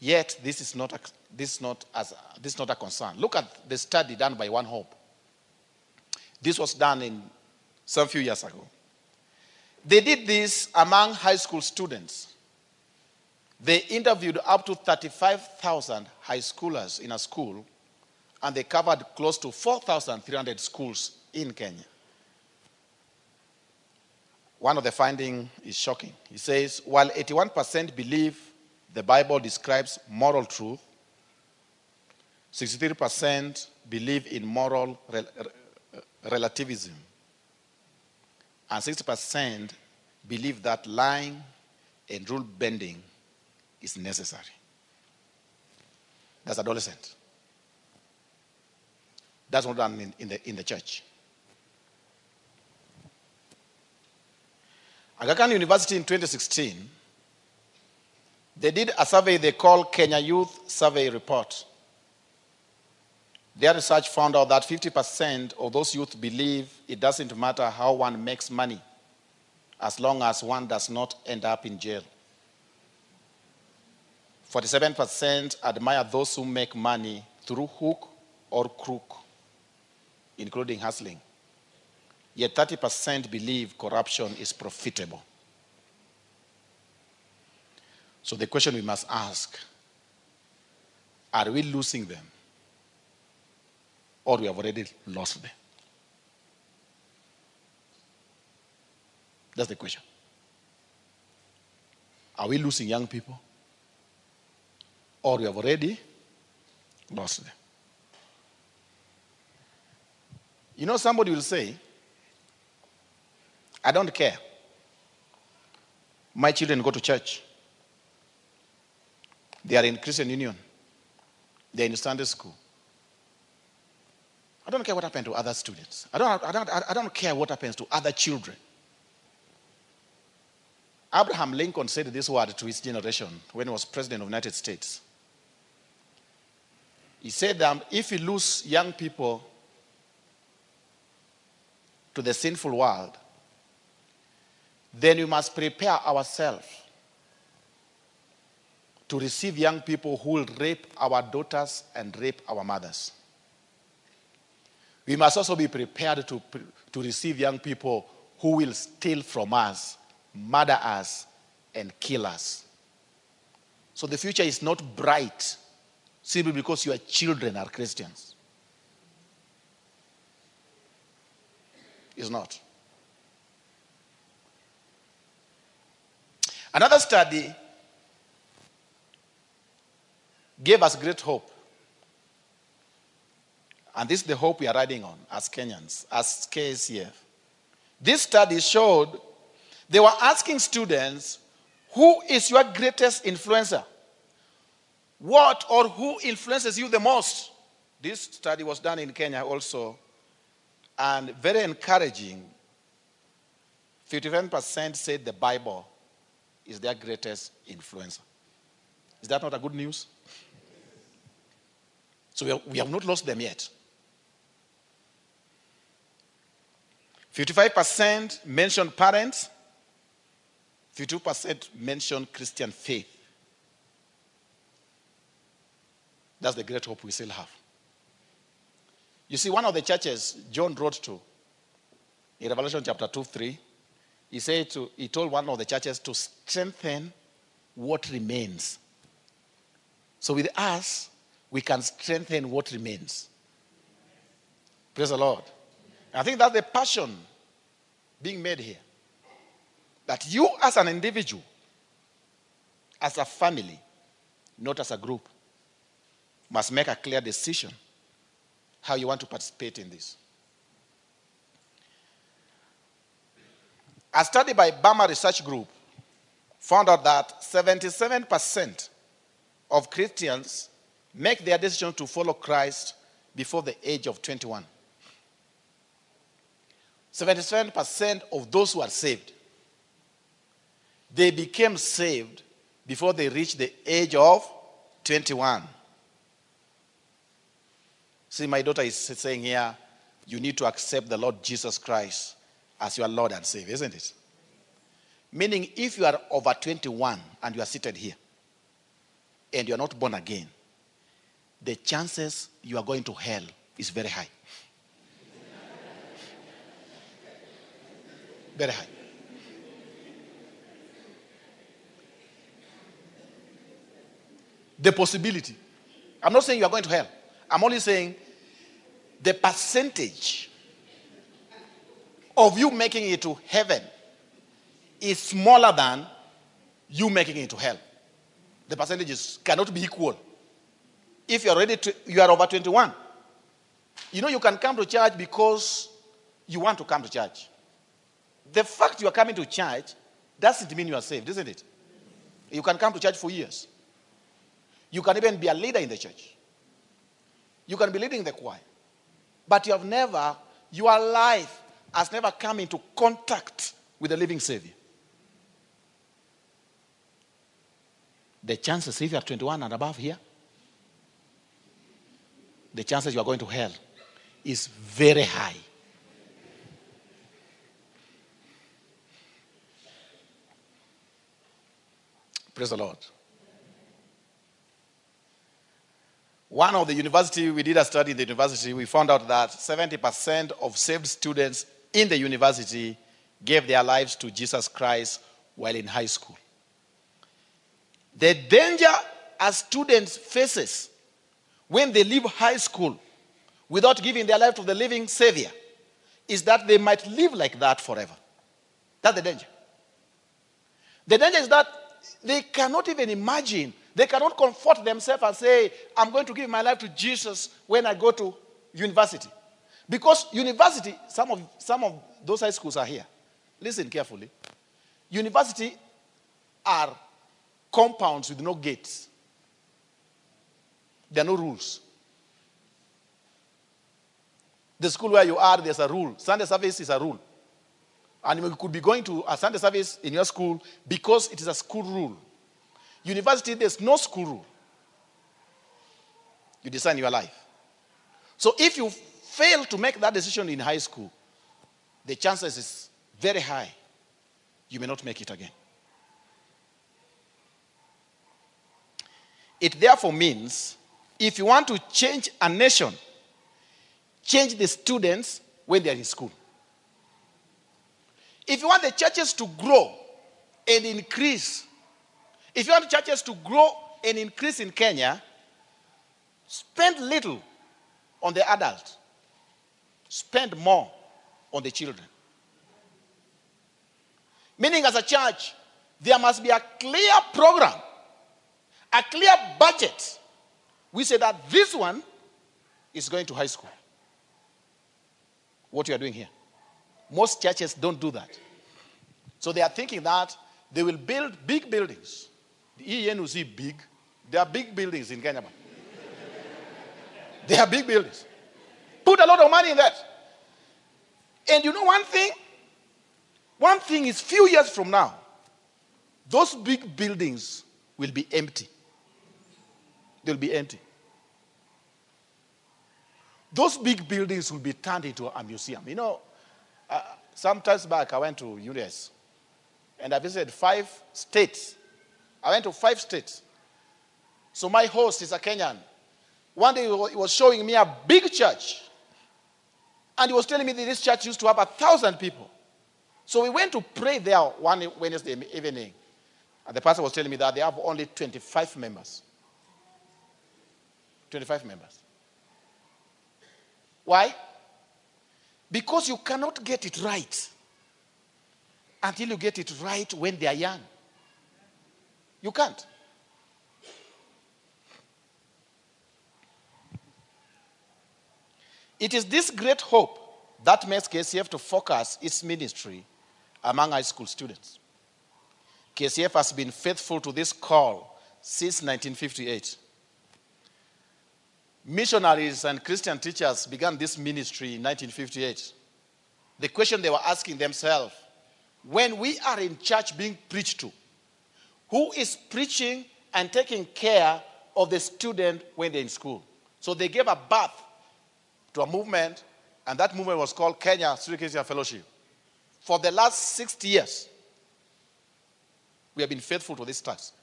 Yet this is not a, this is not as this is not a concern. Look at the study done by One Hope. This was done in some few years ago. They did this among high school students. They interviewed up to 35,000 high schoolers in a school, and they covered close to 4,300 schools in Kenya. One of the findings is shocking. He says, while 81% believe the Bible describes moral truth, 63% believe in moral rel- relativism, and 60% believe that lying and rule bending is necessary. That's adolescent. That's not done in, in, the, in the church. Aga Khan University in 2016, they did a survey they call Kenya Youth Survey Report. Their research found out that 50% of those youth believe it doesn't matter how one makes money as long as one does not end up in jail. 47% admire those who make money through hook or crook, including hustling. Yet 30% believe corruption is profitable. So the question we must ask are we losing them? Or we have already lost them? That's the question. Are we losing young people? Or we have already lost them? You know, somebody will say, I don't care. My children go to church. They are in Christian Union. They are in Sunday school. I don't care what happened to other students. I don't, I don't, I don't care what happens to other children. Abraham Lincoln said this word to his generation when he was president of the United States. He said if we lose young people to the sinful world, then we must prepare ourselves to receive young people who will rape our daughters and rape our mothers. We must also be prepared to, to receive young people who will steal from us, murder us, and kill us. So the future is not bright simply because your children are Christians. It's not. Another study gave us great hope. And this is the hope we are riding on as Kenyans, as KCF. This study showed they were asking students, who is your greatest influencer? What or who influences you the most? This study was done in Kenya also, and very encouraging. 51% said the Bible is their greatest influencer. Is that not a good news? So we we have not lost them yet. 55% mentioned parents, 52% mentioned Christian faith. That's the great hope we still have. You see, one of the churches John wrote to in Revelation chapter 2 3, he said to, he told one of the churches to strengthen what remains. So with us, we can strengthen what remains. Praise the Lord. I think that's the passion being made here. That you, as an individual, as a family, not as a group, must make a clear decision how you want to participate in this. A study by Barna Research Group found out that 77% of Christians make their decision to follow Christ before the age of 21. 77% of those who are saved, they became saved before they reached the age of 21. See, my daughter is saying here, you need to accept the Lord Jesus Christ as your Lord and Savior, isn't it? Meaning, if you are over 21 and you are seated here and you are not born again, the chances you are going to hell is very high. Very high. The possibility. I'm not saying you are going to hell. I'm only saying the percentage of you making it to heaven is smaller than you making it to hell. The percentages cannot be equal. If you're ready to, you are over 21. You know, you can come to church because you want to come to church. The fact you are coming to church doesn't mean you are saved, isn't it? You can come to church for years. You can even be a leader in the church. You can be leading the choir. But you have never, your life has never come into contact with the living Savior. The chances, if you are 21 and above here, the chances you are going to hell is very high. Praise the Lord. One of the university, we did a study in the university, we found out that 70% of saved students in the university gave their lives to Jesus Christ while in high school. The danger a student faces when they leave high school without giving their life to the living Savior is that they might live like that forever. That's the danger. The danger is that they cannot even imagine they cannot comfort themselves and say, I'm going to give my life to Jesus when I go to university. Because university, some of, some of those high schools are here. Listen carefully. University are compounds with no gates. There are no rules. The school where you are, there's a rule. Sunday service is a rule. And you could be going to a Sunday service in your school because it is a school rule. University, there's no school rule. You design your life. So if you fail to make that decision in high school, the chances is very high you may not make it again. It therefore means if you want to change a nation, change the students when they're in school. If you want the churches to grow and increase, if you want churches to grow and increase in Kenya, spend little on the adult, spend more on the children. Meaning, as a church, there must be a clear program, a clear budget. We say that this one is going to high school. What you are doing here. Most churches don't do that. So they are thinking that they will build big buildings see big. There are big buildings in Kenya. they are big buildings. Put a lot of money in that. And you know one thing? One thing is few years from now, those big buildings will be empty. They'll be empty. Those big buildings will be turned into a museum. You know, uh, sometimes back I went to US and I visited five states I went to five states. So my host is a Kenyan. One day he was showing me a big church. And he was telling me that this church used to have a thousand people. So we went to pray there one Wednesday evening. And the pastor was telling me that they have only 25 members. 25 members. Why? Because you cannot get it right until you get it right when they are young. You can't. It is this great hope that makes KCF to focus its ministry among high school students. KCF has been faithful to this call since 1958. Missionaries and Christian teachers began this ministry in 1958. The question they were asking themselves when we are in church being preached to, who is preaching and taking care of the student when they're in school. So they gave a birth to a movement, and that movement was called Kenya Student Christian Fellowship. For the last 60 years, we have been faithful to this task.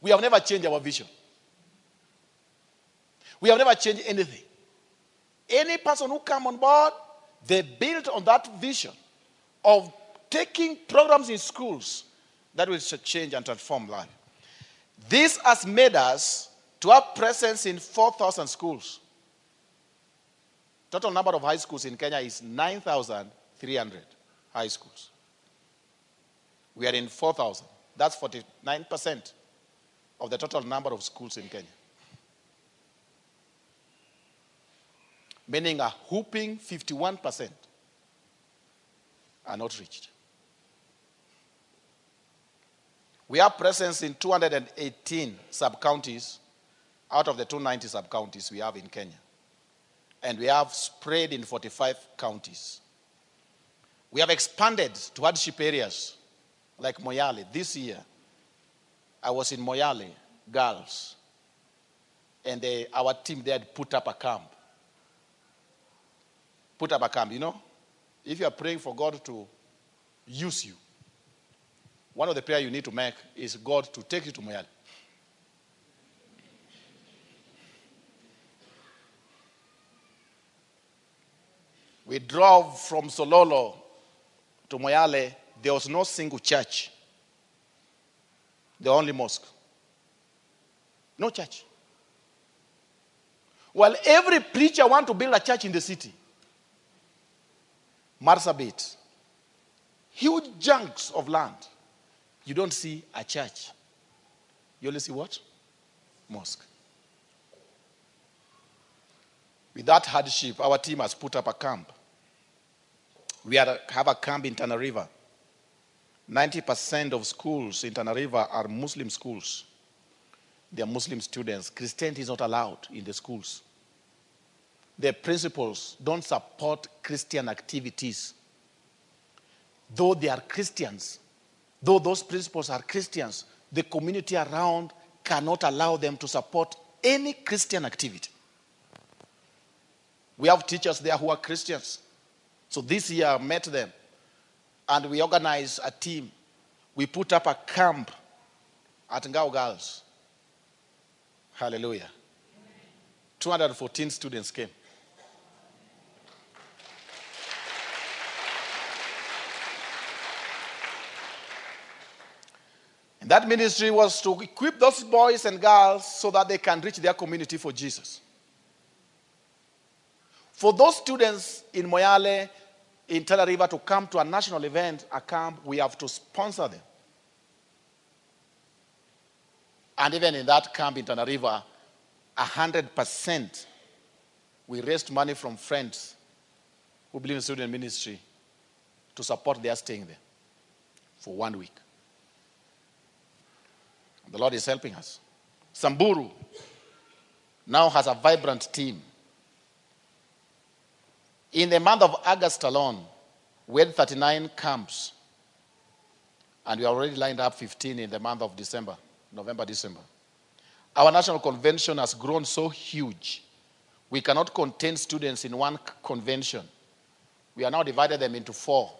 We have never changed our vision. We have never changed anything. Any person who come on board, they build on that vision of taking programs in schools that will change and transform life. This has made us to have presence in 4,000 schools. Total number of high schools in Kenya is 9,300 high schools. We are in 4,000. That's 49% of the total number of schools in Kenya. Meaning a whooping 51% are not reached. We have presence in 218 sub counties out of the 290 sub counties we have in Kenya. And we have spread in 45 counties. We have expanded to hardship areas like Moyale. This year, I was in Moyale, girls, and they, our team there had put up a camp. Put up a camp, you know? If you are praying for God to use you, one of the prayer you need to make is God to take you to Moyale. We drove from Sololo to Moyale. There was no single church. The only mosque. No church. Well, every preacher want to build a church in the city. Marsabit. Huge chunks of land. You don't see a church. You only see what? Mosque. With that hardship, our team has put up a camp. We have a camp in Tana River. 90% of schools in Tana River are Muslim schools. They are Muslim students. Christianity is not allowed in the schools. The principals don't support Christian activities. Though they are Christians, though those principals are Christians, the community around cannot allow them to support any Christian activity. We have teachers there who are Christians. So this year I met them and we organized a team. We put up a camp at Ngao Girls. Hallelujah. 214 students came. That ministry was to equip those boys and girls so that they can reach their community for Jesus. For those students in Moyale, in Tana River, to come to a national event, a camp, we have to sponsor them. And even in that camp in Tana River, 100% we raised money from friends who believe in student ministry to support their staying there for one week. The Lord is helping us. Samburu now has a vibrant team in the month of August alone, we had 39 camps. And we already lined up 15 in the month of December, November, December. Our national convention has grown so huge. We cannot contain students in one convention. We are now divided them into four.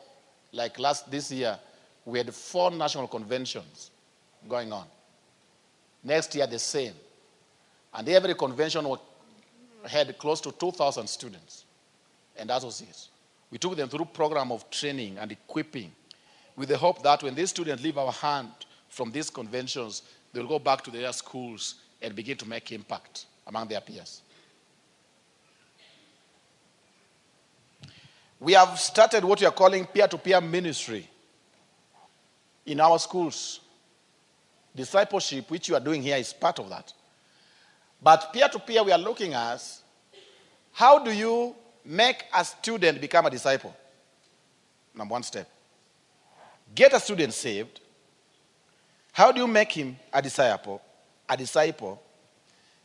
Like last this year, we had four national conventions going on. Next year, the same. And every convention had close to 2,000 students and associates. We took them through program of training and equipping with the hope that when these students leave our hand from these conventions, they'll go back to their schools and begin to make impact among their peers. We have started what we are calling peer to peer ministry in our schools. Discipleship, which you are doing here, is part of that. But peer to peer, we are looking at how do you make a student become a disciple. Number one step. Get a student saved. How do you make him a disciple? A disciple.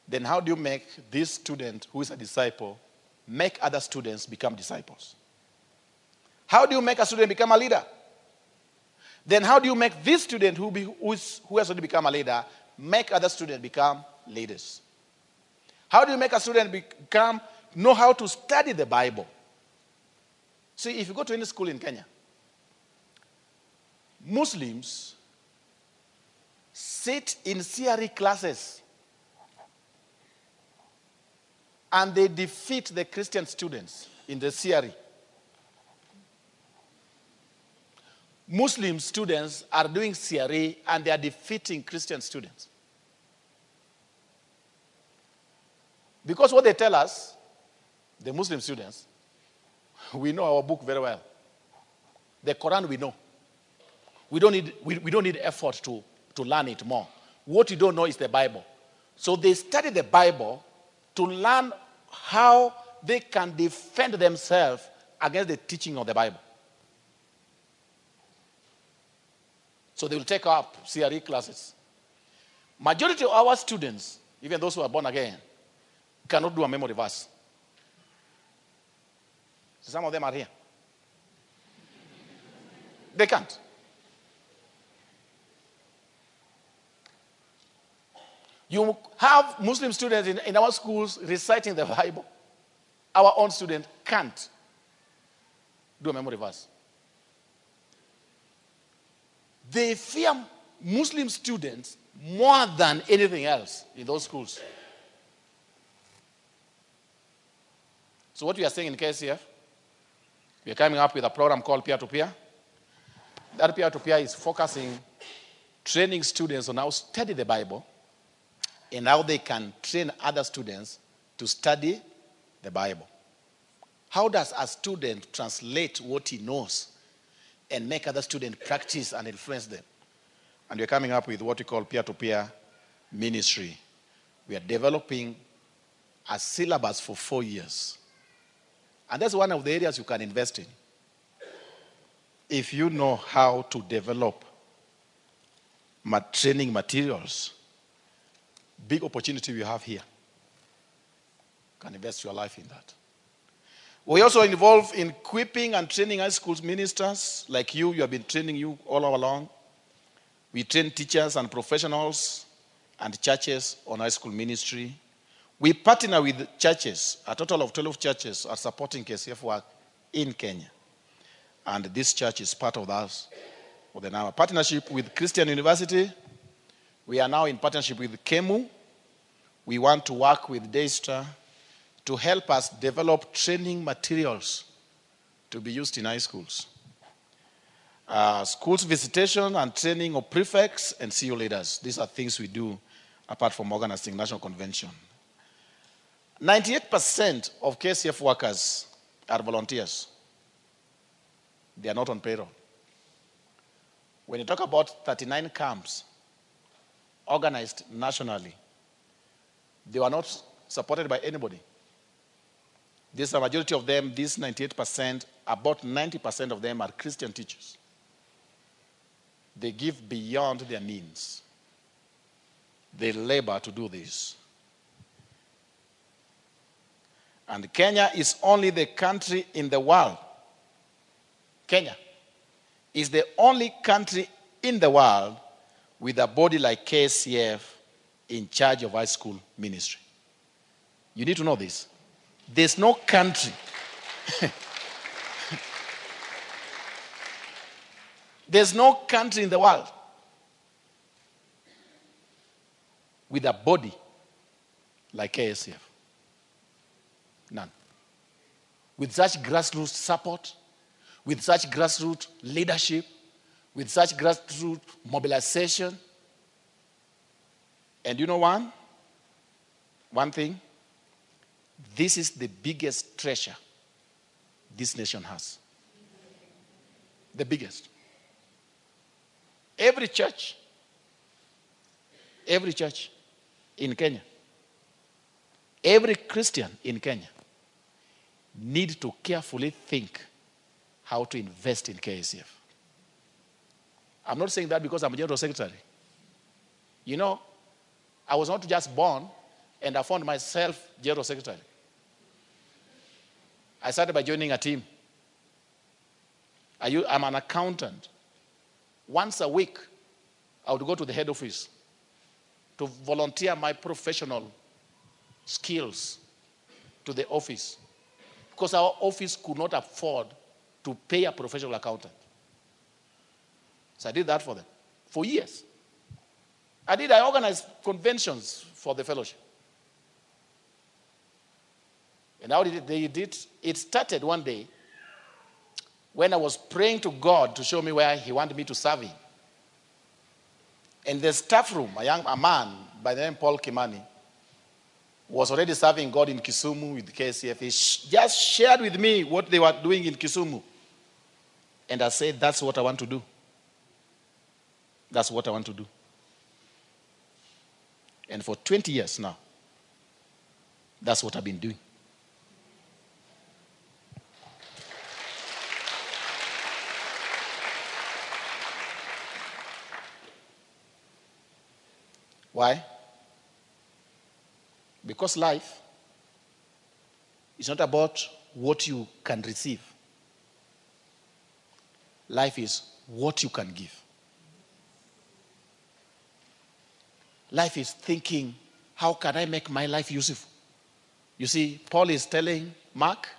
Then how do you make this student who is a disciple make other students become disciples? How do you make a student become a leader? Then how do you make this student who, be, who, is, who has already become a leader make other students become leaders? How do you make a student become know how to study the Bible? See, if you go to any school in Kenya, Muslims sit in CRE classes and they defeat the Christian students in the CRE. Muslim students are doing CRE and they are defeating Christian students. Because what they tell us, the Muslim students, we know our book very well. The Quran we know. We don't need, we, we don't need effort to, to learn it more. What you don't know is the Bible. So they study the Bible to learn how they can defend themselves against the teaching of the Bible. So they will take up CRE classes. Majority of our students, even those who are born again, cannot do a memory verse. Some of them are here. They can't. You have Muslim students in, in our schools reciting the Bible. Our own student can't do a memory verse. They fear Muslim students more than anything else in those schools. So, what we are saying in KCF, we are coming up with a program called Peer to Peer. That peer to peer is focusing, training students on how to study the Bible and how they can train other students to study the Bible. How does a student translate what he knows and make other students practice and influence them? And we're coming up with what we call peer to peer ministry. We are developing a syllabus for four years. And that's one of the areas you can invest in. If you know how to develop training materials, big opportunity we have here. Can invest your life in that. We also involve in equipping and training high school ministers like you. You have been training you all along. We train teachers and professionals and churches on high school ministry. We partner with churches. A total of 12 churches are supporting KCF work in Kenya. And this church is part of that. With our uh, partnership with Christian University, we are now in partnership with KEMU. We want to work with Daystar to help us develop training materials to be used in high schools. Uh, schools visitation and training of prefects and CU leaders. These are things we do apart from organizing national convention. 98% of KCF workers are volunteers. They are not on payroll. When you talk about 39 camps organized nationally, they were not supported by anybody. This a majority of them, this 98%, about 90% of them are Christian teachers. They give beyond their means. They labor to do this. And Kenya is only the country in the world. Kenya is the only country in the world with a body like KCF in charge of high school ministry. You need to know this. There's no country. There's no country in the world with a body like KCF. None. With such grassroots support, with such grassroots leadership, with such grassroots mobilization. And you know one? One thing? This is the biggest treasure this nation has. The biggest. Every church, every church in Kenya, every Christian in Kenya need to carefully think how to invest in KCF. I'm not saying that because I'm a general secretary. You know, I was not just born and I found myself general secretary. I started by joining a team. I'm an accountant. Once a week, I would go to the head office to volunteer my professional skills to the office because our office could not afford to pay a professional accountant. So I did that for them for years. I did, I organized conventions for the fellowship. And how did it, they did? It started one day when I was praying to God to show me where He wanted me to serve Him. In the staff room, a young a man by the name Paul Kimani was already serving God in Kisumu with KCF. He sh- just shared with me what they were doing in Kisumu. And I said, That's what I want to do. That's what I want to do. And for 20 years now, that's what I've been doing. Why? Because life is not about what you can receive, life is what you can give. Life is thinking, how can I make my life useful? You see, Paul is telling Mark,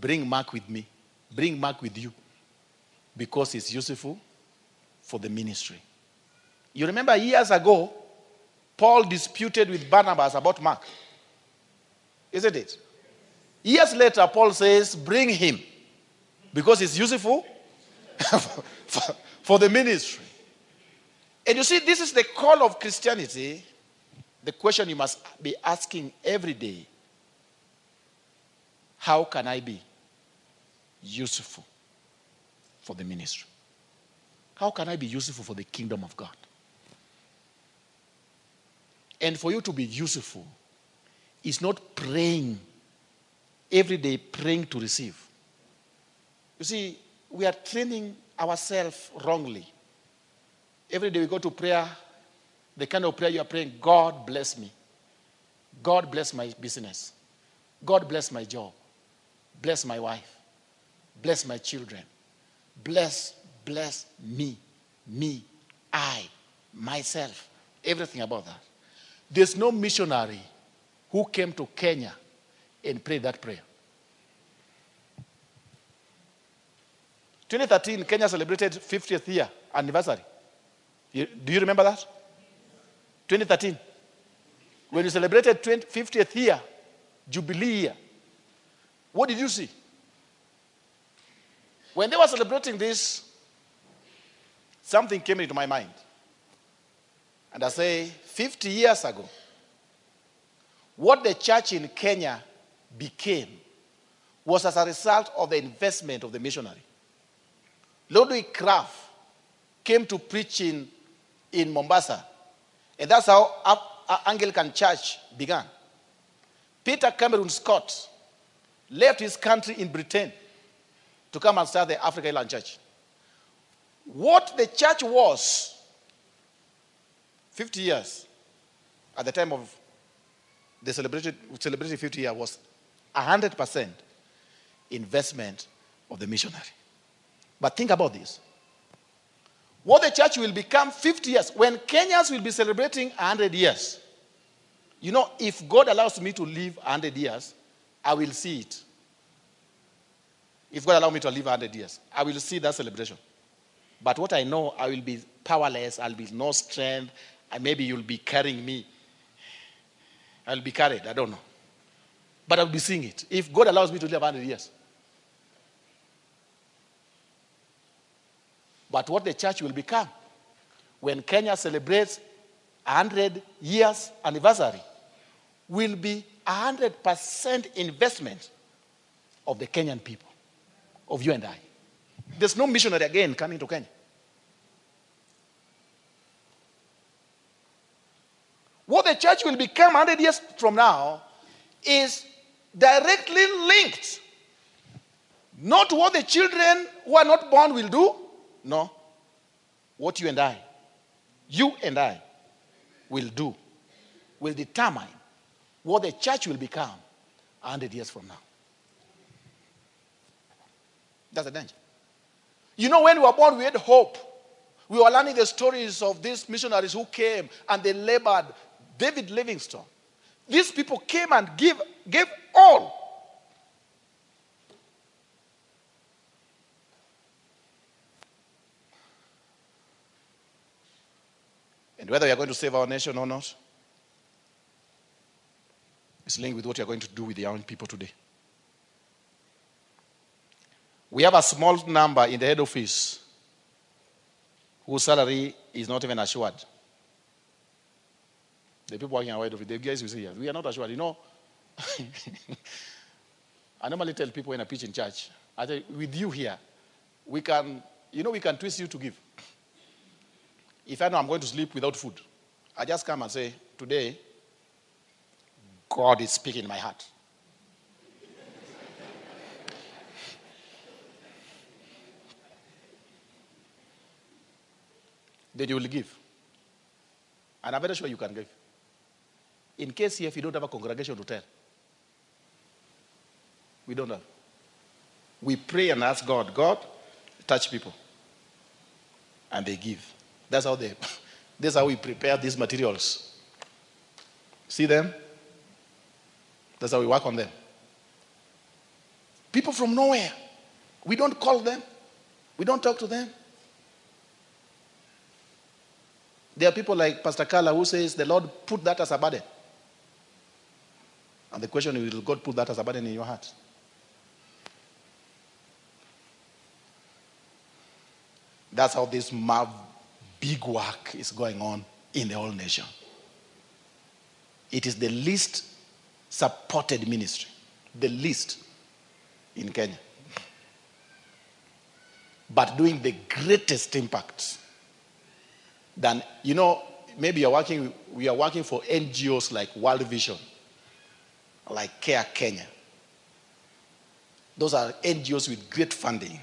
bring Mark with me, bring Mark with you, because it's useful for the ministry. You remember years ago, Paul disputed with Barnabas about Mark. Isn't it? Years later, Paul says, Bring him because it's useful for, for the ministry. And you see, this is the call of Christianity. The question you must be asking every day How can I be useful for the ministry? How can I be useful for the kingdom of God? And for you to be useful is not praying every day, praying to receive. You see, we are training ourselves wrongly. Every day we go to prayer, the kind of prayer you are praying, God bless me. God bless my business. God bless my job. Bless my wife. Bless my children. Bless, bless me. Me. I. Myself. Everything about that. There's no missionary who came to Kenya and prayed that prayer. 2013, Kenya celebrated 50th year anniversary. Do you remember that? 2013. When you celebrated 20, 50th year, Jubilee year, what did you see? When they were celebrating this, something came into my mind. And I say, 50 years ago, what the church in Kenya became was as a result of the investment of the missionary. Ludwig Krapf came to preach in, in Mombasa, and that's how A- Anglican Church began. Peter Cameron Scott left his country in Britain to come and start the Africa Inland Church. What the church was 50 years at the time of the celebrated, celebrated 50 year was 100% investment of the missionary. But think about this. What the church will become 50 years, when Kenyans will be celebrating 100 years. You know, if God allows me to live 100 years, I will see it. If God allows me to live 100 years, I will see that celebration. But what I know, I will be powerless, I'll be no strength, maybe you'll be carrying me. I'll be carried, I don't know. But I'll be seeing it. If God allows me to live 100 years. But what the church will become when Kenya celebrates 100 years anniversary will be 100% investment of the Kenyan people, of you and I. There's no missionary again coming to Kenya. What the church will become 100 years from now is directly linked. Not what the children who are not born will do, no. What you and I, you and I will do, will determine what the church will become 100 years from now. That's the danger. You know, when we were born, we had hope. We were learning the stories of these missionaries who came and they labored. David Livingstone, These people came and give, gave all. And whether we are going to save our nation or not is linked with what you are going to do with the young people today. We have a small number in the head office whose salary is not even assured. The people working away of it, the guys will say, yes, we are not assured. You know, I normally tell people when I preach in church, I say, with you here, we can, you know, we can twist you to give. If I know I'm going to sleep without food, I just come and say, today, God is speaking in my heart. then you will give. And I'm very sure you can give. In if you don't have a congregation to tell, we don't have. We pray and ask God, God, touch people. And they give. That's how they, that's how we prepare these materials. See them? That's how we work on them. People from nowhere. We don't call them. We don't talk to them. There are people like Pastor Carla who says the Lord put that as a burden. And the question is, will God put that as a burden in your heart? That's how this big work is going on in the whole nation. It is the least supported ministry, the least in Kenya, but doing the greatest impact. Than you know, maybe you're working. We are working for NGOs like World Vision, like Care Kenya. Those are NGOs with great funding.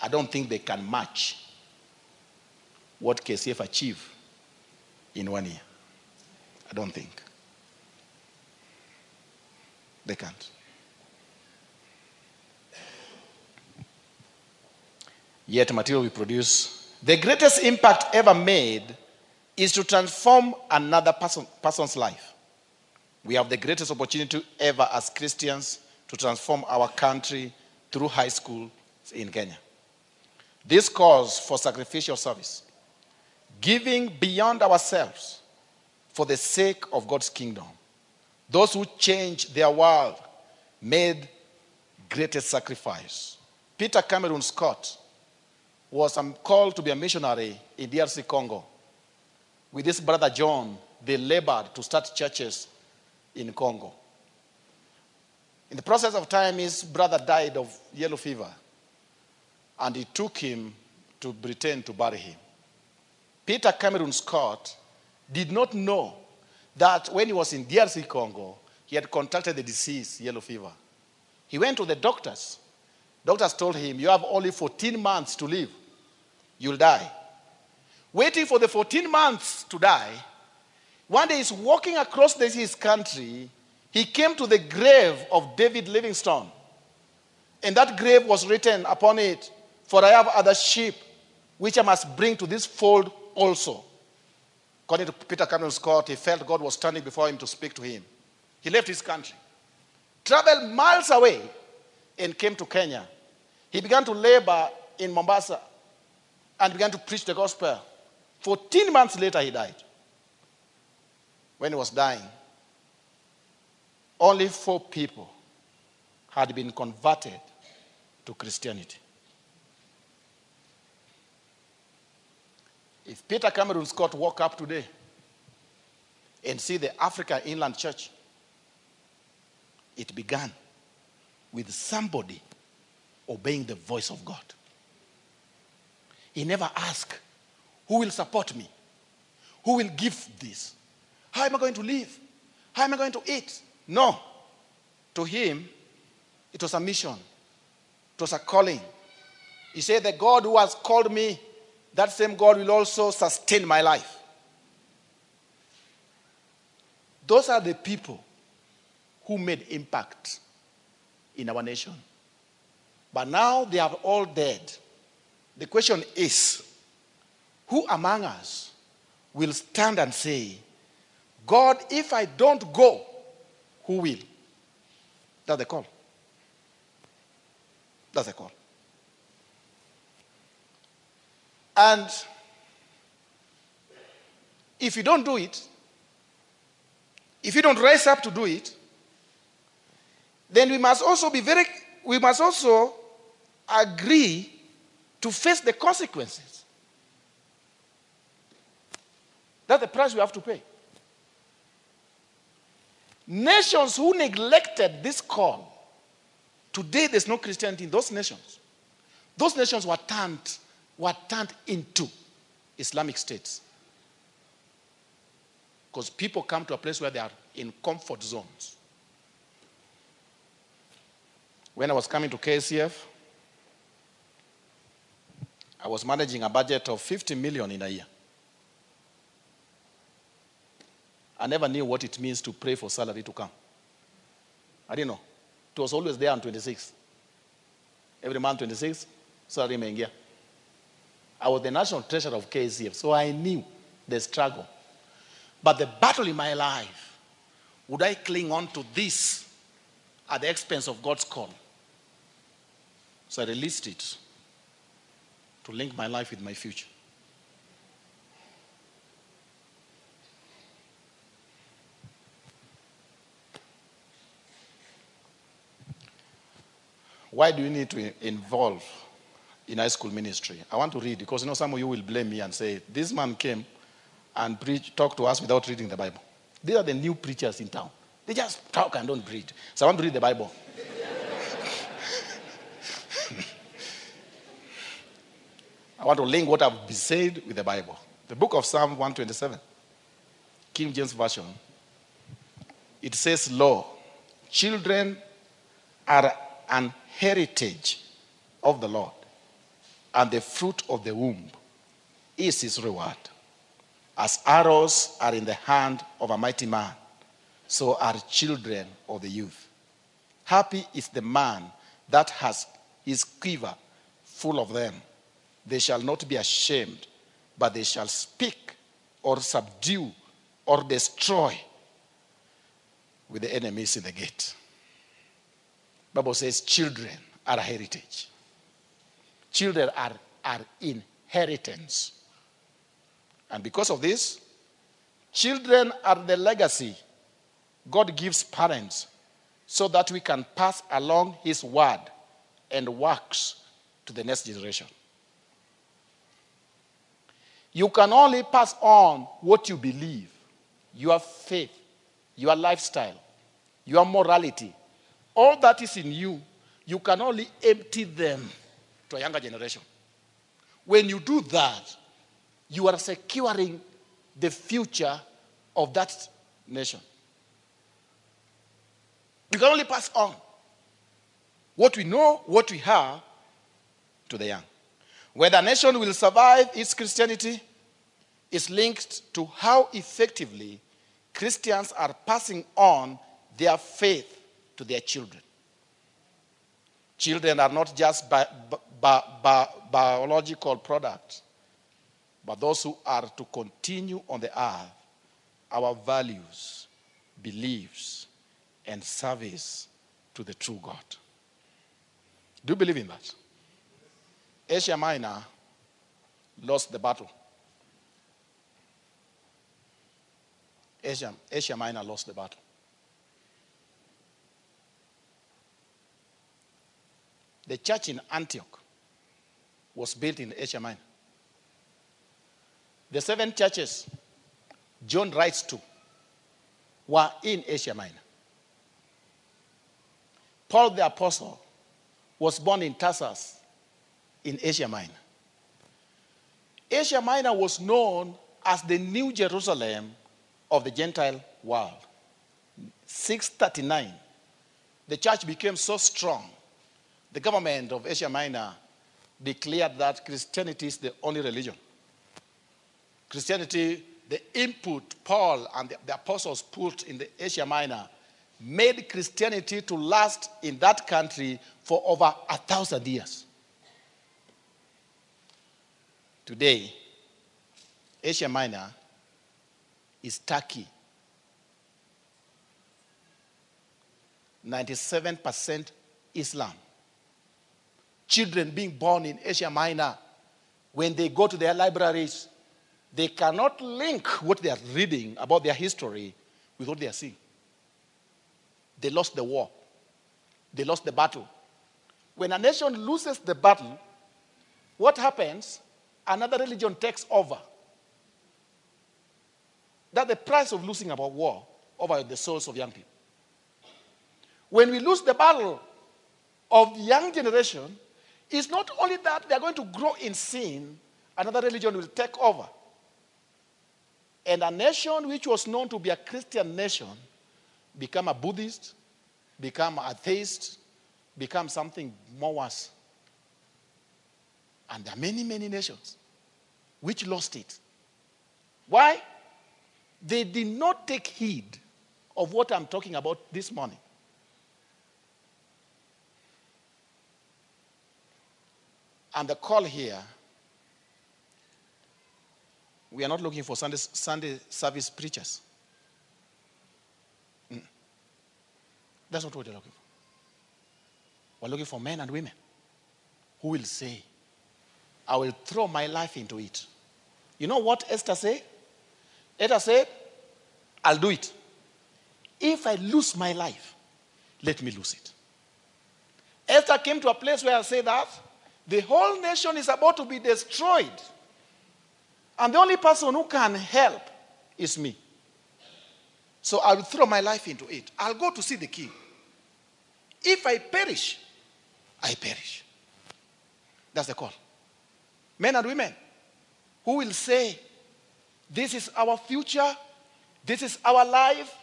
I don't think they can match what KCF achieved in one year. I don't think. They can't. Yet, material we produce, the greatest impact ever made is to transform another person, person's life. We have the greatest opportunity ever as Christians to transform our country through high school in Kenya. This calls for sacrificial service, giving beyond ourselves for the sake of God's kingdom. Those who changed their world made greatest sacrifice. Peter Cameron Scott was um, called to be a missionary in DRC Congo. With his brother John, they labored to start churches in Congo. In the process of time, his brother died of yellow fever and he took him to Britain to bury him. Peter Cameron Scott did not know that when he was in DRC Congo, he had contracted the disease, yellow fever. He went to the doctors. Doctors told him, You have only 14 months to live. You'll die. Waiting for the 14 months to die, one day he's walking across this, his country. He came to the grave of David Livingstone. And that grave was written upon it, for I have other sheep which I must bring to this fold also. According to Peter Cameron Scott, he felt God was standing before him to speak to him. He left his country, traveled miles away, and came to Kenya. He began to labor in Mombasa and began to preach the gospel. 14 months later, he died. When he was dying, only four people had been converted to Christianity. If Peter Cameron Scott woke up today and see the Africa Inland Church, it began with somebody obeying the voice of God. He never asked, Who will support me? Who will give this? How am I going to live? How am I going to eat? No. To him, it was a mission, it was a calling. He said, The God who has called me that same God will also sustain my life. Those are the people who made impact in our nation. But now they are all dead. The question is who among us will stand and say, God, if I don't go, who will? That's the call. That's the call. And if you don't do it, if you don't rise up to do it, then we must also be very, we must also agree to face the consequences. That's the price we have to pay. Nations who neglected this call, today there's no Christianity in those nations. Those nations were turned, were turned into Islamic states. Because people come to a place where they are in comfort zones. When I was coming to KCF, I was managing a budget of 50 million in a year. I never knew what it means to pray for salary to come. I didn't know. It was always there on 26. Every month, 26, salary mengia. I was the national treasurer of KCF, so I knew the struggle. But the battle in my life, would I cling on to this at the expense of God's call? So I released it to link my life with my future. Why do you need to involve in high school ministry? I want to read because you know some of you will blame me and say, This man came and preach, talk to us without reading the Bible. These are the new preachers in town. They just talk and don't preach. So I want to read the Bible. I want to link what I've been said with the Bible. The book of Psalm 127, King James Version, it says, Lo, children are an heritage of the Lord, and the fruit of the womb is his reward. As arrows are in the hand of a mighty man, so are children of the youth. Happy is the man that has his quiver full of them. They shall not be ashamed, but they shall speak or subdue or destroy with the enemies in the gate. Bible says children are a heritage. Children are, are inheritance. And because of this, children are the legacy God gives parents so that we can pass along his word and works to the next generation. You can only pass on what you believe, your faith, your lifestyle, your morality. All that is in you, you can only empty them to a younger generation. When you do that, you are securing the future of that nation. You can only pass on what we know, what we have to the young. Whether a nation will survive its Christianity is linked to how effectively Christians are passing on their faith to their children. Children are not just bi- bi- bi- biological products, but those who are to continue on the earth our values, beliefs, and service to the true God. Do you believe in that? Asia Minor lost the battle. Asia, Asia Minor lost the battle. The church in Antioch was built in Asia Minor. The seven churches John writes to were in Asia Minor. Paul the Apostle was born in Tarsus in Asia Minor. Asia Minor was known as the New Jerusalem of the Gentile world. 639, the church became so strong, the government of Asia Minor declared that Christianity is the only religion. Christianity, the input Paul and the, the apostles put in the Asia Minor made Christianity to last in that country for over a thousand years. Today, Asia Minor is Turkey. 97% Islam. Children being born in Asia Minor, when they go to their libraries, they cannot link what they are reading about their history with what they are seeing. They lost the war, they lost the battle. When a nation loses the battle, what happens? Another religion takes over. That's the price of losing about war over the souls of young people. When we lose the battle of the young generation, it's not only that they are going to grow in sin, another religion will take over. And a nation which was known to be a Christian nation become a Buddhist, become a theist, become something more worse. And there are many, many nations which lost it. Why? They did not take heed of what I'm talking about this morning. And the call here, we are not looking for Sunday, Sunday service preachers. Mm. That's not what we're looking for. We're looking for men and women who will say, I will throw my life into it. You know what Esther said? Esther said, I'll do it. If I lose my life, let me lose it. Esther came to a place where I say that the whole nation is about to be destroyed. And the only person who can help is me. So I will throw my life into it. I'll go to see the king. If I perish, I perish. That's the call. Men and women who will say, This is our future, this is our life.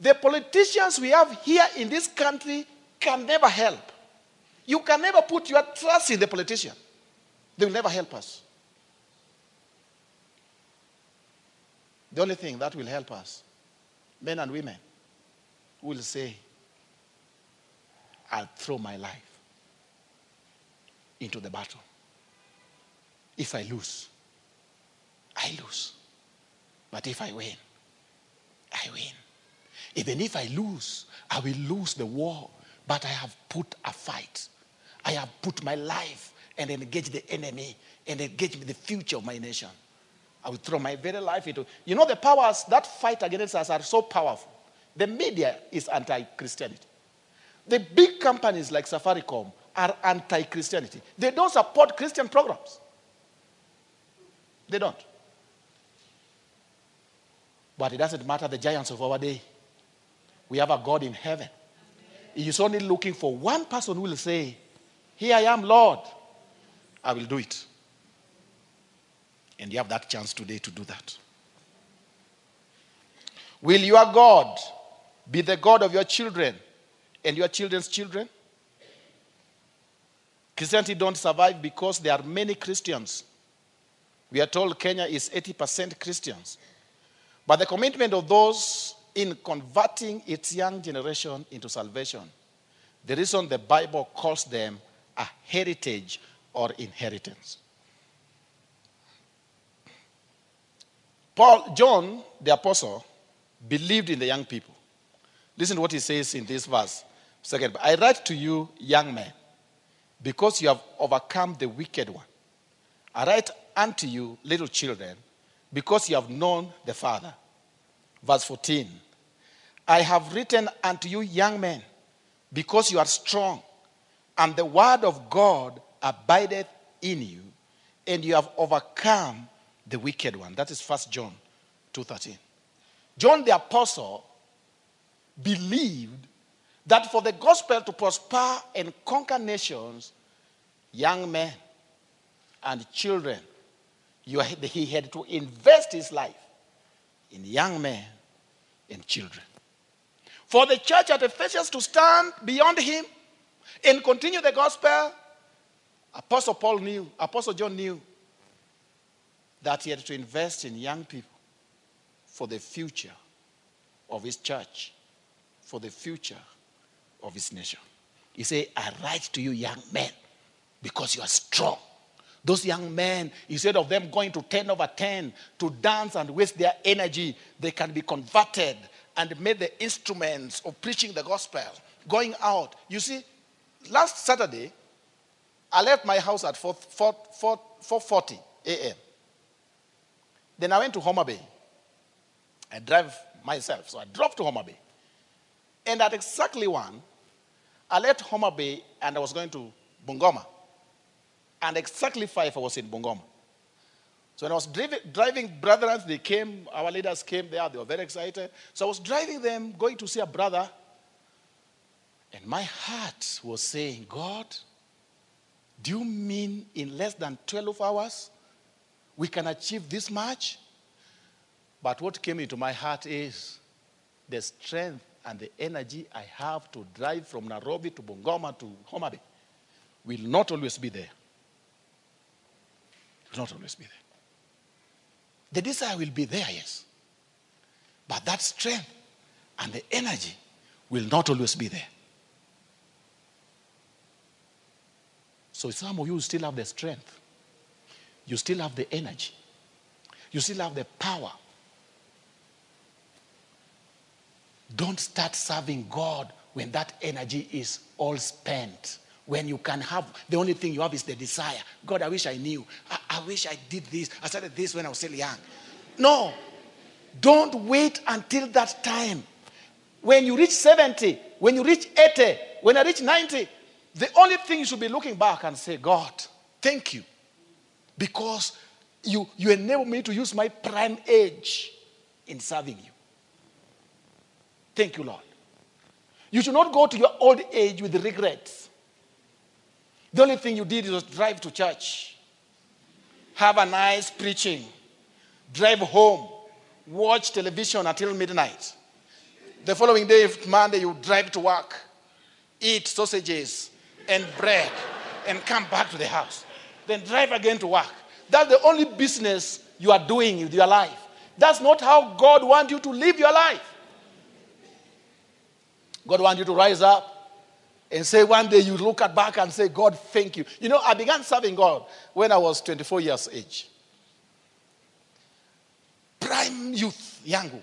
The politicians we have here in this country can never help. You can never put your trust in the politician, they will never help us. The only thing that will help us, men and women, will say, I'll throw my life into the battle. If I lose, I lose. But if I win, I win. Even if I lose, I will lose the war. But I have put a fight. I have put my life and engage the enemy and engage the future of my nation. I will throw my very life into. You know, the powers that fight against us are so powerful. The media is anti Christianity. The big companies like Safaricom are anti Christianity. They don't support Christian programs. They don't. But it doesn't matter the giants of our day. We have a God in heaven. He is only looking for one person who will say, Here I am, Lord. I will do it. And you have that chance today to do that. Will your God be the God of your children and your children's children? Christianity don't survive because there are many Christians. We are told Kenya is 80% Christians. But the commitment of those in converting its young generation into salvation, the reason the Bible calls them a heritage or inheritance. Paul, John, the apostle, believed in the young people. Listen to what he says in this verse. Second, I write to you, young men, because you have overcome the wicked one. I write unto you, little children, because you have known the Father. Verse 14 I have written unto you, young men, because you are strong, and the word of God abideth in you, and you have overcome the wicked one. That is First John 2:13. John the apostle believed that for the gospel to prosper and conquer nations, young men and children, he had to invest his life in young men and children. For the church at Ephesus to stand beyond him and continue the gospel, Apostle Paul knew, Apostle John knew that he had to invest in young people for the future of his church, for the future of his nation. He said, I write to you, young men, because you are strong. Those young men, instead of them going to 10 over 10 to dance and waste their energy, they can be converted and made the instruments of preaching the gospel going out. You see, last Saturday, I left my house at 4, 4, 4, 4.40 a.m. Then I went to Homa Bay. I drive myself, so I drove to Homa Bay. And at exactly one, I left Homa Bay and I was going to Bungoma. And exactly five, I was in Bungoma. So when I was driving, driving brethren, they came, our leaders came there, they were very excited. So I was driving them, going to see a brother. And my heart was saying, God, do you mean in less than 12 hours we can achieve this much? But what came into my heart is the strength and the energy I have to drive from Nairobi to Bungoma to Homa Bay will not always be there. Will not always be there. The desire will be there, yes. But that strength and the energy will not always be there. So some of you still have the strength. You still have the energy. You still have the power. Don't start serving God when that energy is all spent. When you can have, the only thing you have is the desire. God, I wish I knew. I, I wish I did this. I started this when I was still young. No. Don't wait until that time. When you reach 70, when you reach 80, when I reach 90, the only thing you should be looking back and say, God, thank you. Because you, you me to use my prime age in serving you. Thank you, Lord. You should not go to your old age with regrets. The only thing you did was drive to church, have a nice preaching, drive home, watch television until midnight. The following day, Monday, you drive to work, eat sausages and bread, and come back to the house. Then drive again to work. That's the only business you are doing with your life. That's not how God wants you to live your life. God wants you to rise up and say one day you look at back and say, God, thank you. You know, I began serving God when I was 24 years age. Prime youth, young.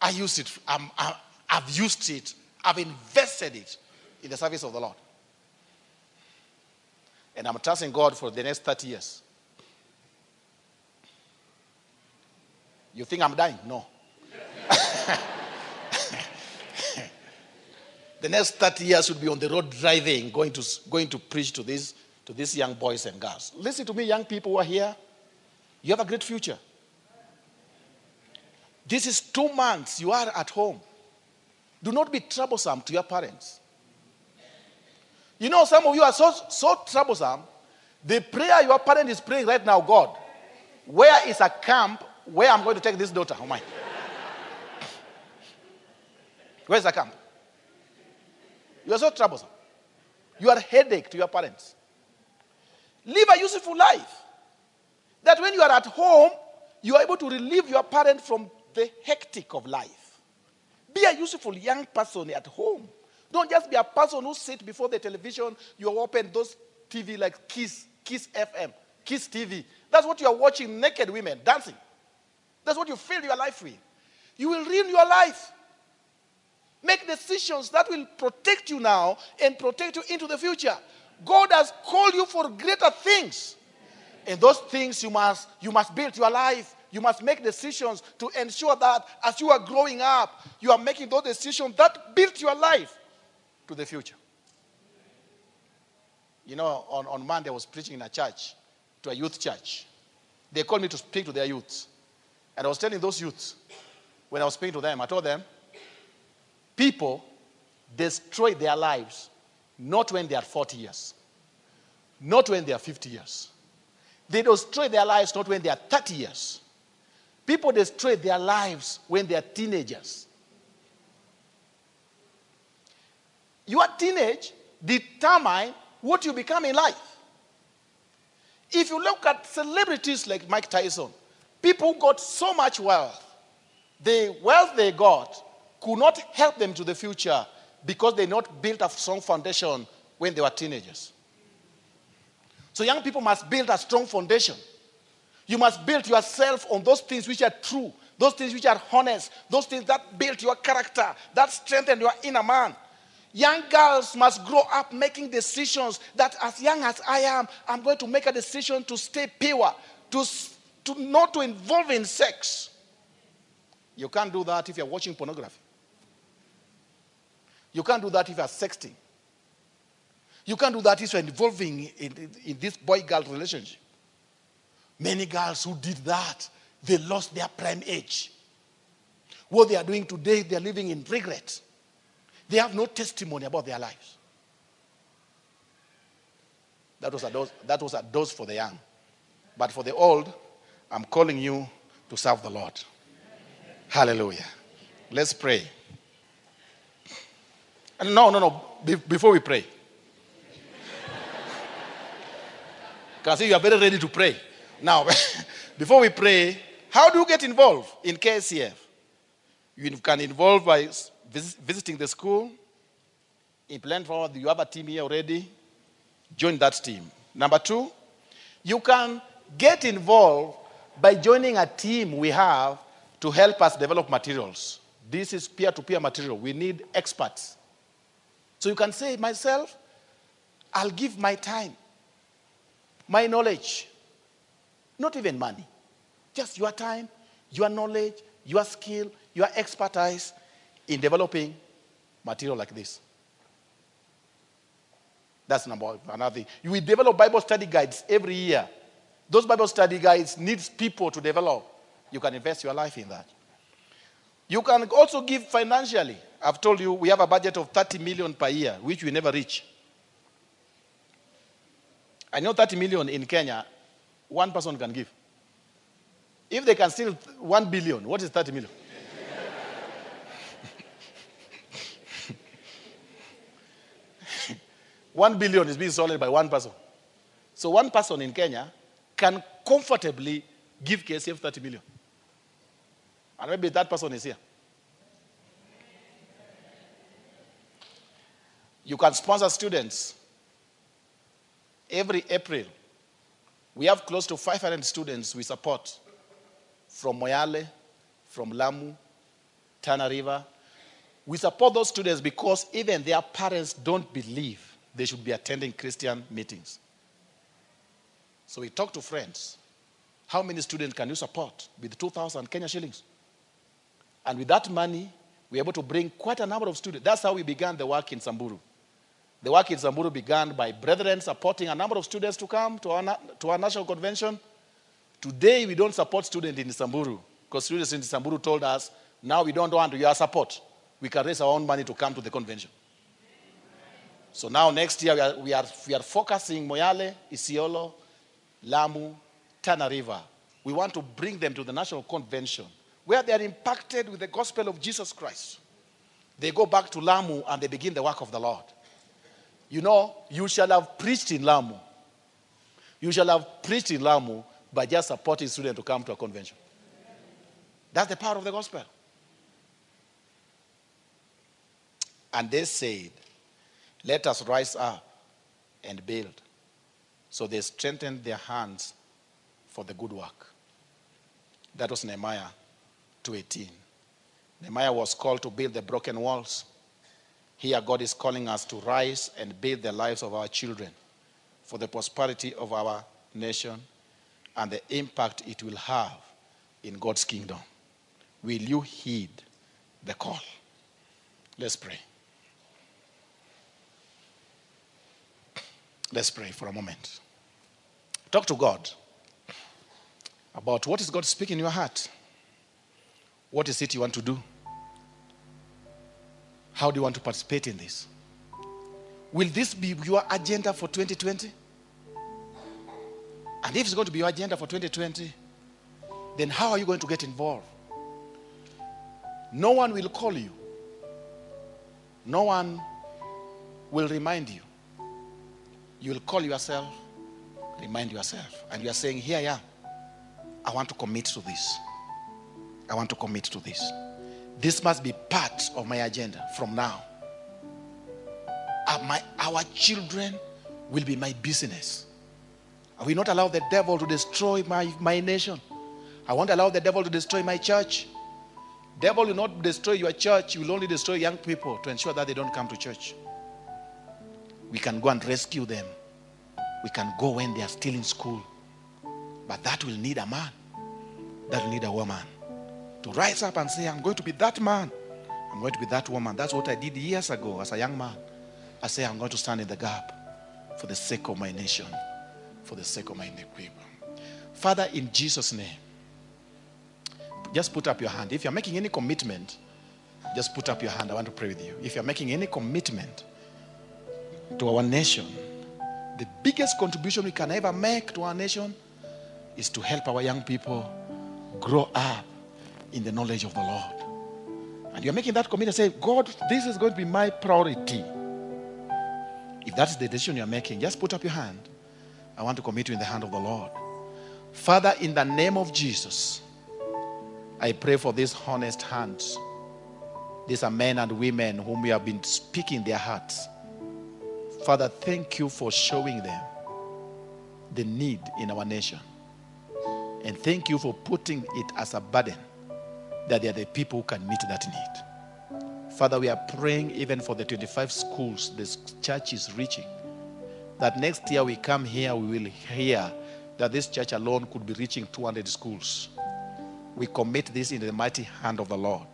I used it. I, I've used it. I've invested it in the service of the Lord. And I'm trusting God for the next 30 years. You think I'm dying? No. the next 30 years would be on the road driving, going to, going to preach to these, to these young boys and girls. Listen to me, young people who are here. You have a great future. This is two months you are at home. Do not be troublesome to your parents. You know, some of you are so, so troublesome. The prayer your parent is praying right now, God, where is a camp where I'm going to take this daughter of mine? Where's the camp? You are so troublesome. You are a headache to your parents. Live a useful life. That when you are at home, you are able to relieve your parent from the hectic of life. Be a useful young person at home. Don't just be a person who sit before the television, you open those TV like Kiss, Kiss FM, Kiss TV. That's what you are watching naked women dancing. That's what you fill your life with. You will ruin your life. Make decisions that will protect you now and protect you into the future. God has called you for greater things. And those things you must you must build your life. You must make decisions to ensure that as you are growing up, you are making those decisions that build your life to the future. You know, on, on Monday I was preaching in a church, to a youth church. They called me to speak to their youth. And I was telling those youths, when I was speaking to them, I told them, People destroy their lives not when they are 40 years, not when they are 50 years. They destroy their lives not when they are 30 years. People destroy their lives when they are teenagers. Your teenage determine what you become in life. If you look at celebrities like Mike Tyson, people got so much wealth. The wealth they got could not help them to the future because they not built a strong foundation when they were teenagers. So young people must build a strong foundation. You must build yourself on those things which are true, those things which are honest, those things that build your character, that strengthen your inner man. Young girls must grow up making decisions that, as young as I am, I'm going to make a decision to stay pure, to, to not to involve in sex. You can't do that if you're watching pornography. You can't do that if you're sexting. You can't do that if you're involving in, in, in this boy girl relationship. Many girls who did that, they lost their prime age. What they are doing today, they are living in regret. They have no testimony about their lives. That was a dose, that was a dose for the young. But for the old, I'm calling you to serve the Lord. Hallelujah. Let's pray. No, no, no. Be- before we pray, see you are very ready to pray. Now, before we pray, how do you get involved in KSCF? You can involve by vis- visiting the school. In plan forward, you have a team here already. Join that team. Number two, you can get involved by joining a team we have to help us develop materials. This is peer to peer material. We need experts. So you can say, myself, I'll give my time, my knowledge, not even money, just your time, your knowledge, your skill, your expertise in developing material like this. That's number one. Another thing. We develop Bible study guides every year. Those Bible study guides needs people to develop. You can invest your life in that. You can also give financially. I've told you we have a budget of 30 million per year, which we never reach. I know 30 million in Kenya, one person can give. If they can steal 1 billion, what is 30 million? One billion is being sold by one person. So one person in Kenya can comfortably give KSCF 30 million. And maybe that person is here. You can sponsor students. Every April, we have close to 500 students we support from Moyale, from Lamu, Tana River. We support those students because even their parents don't believe they should be attending Christian meetings. So we talked to friends. How many students can you support with 2,000 Kenya shillings? And with that money, we're able to bring quite a number of students. That's how we began the work in Samburu. The work in Samburu began by brethren supporting a number of students to come to our, to our national convention. Today, we don't support students in Samburu because students in Samburu told us, now we don't want your support. We can raise our own money to come to the convention. So now next year, we are, we are, we are focusing Moyale, Isiolo, Lamu, Tana River. We want to bring them to the national convention where they are impacted with the gospel of Jesus Christ. They go back to Lamu and they begin the work of the Lord. You know, you shall have preached in Lamu. You shall have preached in Lamu by just supporting students to come to a convention. That's the power of the gospel. And they said, Let us rise up and build. So they strengthened their hands for the good work. That was Nehemiah 2:18. Nehemiah was called to build the broken walls. Here God is calling us to rise and build the lives of our children for the prosperity of our nation and the impact it will have in God's kingdom. Will you heed the call? Let's pray. Let's pray for a moment. Talk to God about what is God speaking in your heart. What is it you want to do? How do you want to participate in this? Will this be your agenda for 2020? And if it's going to be your agenda for 2020, then how are you going to get involved? No one will call you. No one will remind you. You will call yourself, remind yourself, and you are saying, Here I am. I want to commit to this. I want to commit to this. This must be part of my agenda from now. My, our children will be my business. I will not allow the devil to destroy my, my nation. I won't allow the devil to destroy my church. Devil will not destroy your church, he will only destroy young people to ensure that they don't come to church. We can go and rescue them. We can go when they are still in school. But that will need a man. That will need a woman to rise up and say, I'm going to be that man. I'm going to be that woman. That's what I did years ago as a young man. I say, I'm going to stand in the gap for the sake of my nation, for the sake of my people. Father, in Jesus' name, just put up your hand. If you're making any commitment, just put up your hand. I want to pray with you. If you're making any commitment to our nation, the biggest contribution we can ever make to our nation is to help our young people grow up in the knowledge of the Lord. And you're making that commitment, say, God, this is going to be my priority. If that's the decision you're making, just put up your hand. I want to commit you in the hand of the Lord. Father, in the name of Jesus, I pray for these honest hands. These are men and women whom we have been speaking their hearts. Father, thank you for showing them the need in our nation. And thank you for putting it as a burden that they are the people who can meet that need. Father, we are praying even for the 25 schools this church is reaching. That next year we come here, we will hear that this church alone could be reaching 200 schools. We commit this in the mighty hand of the Lord.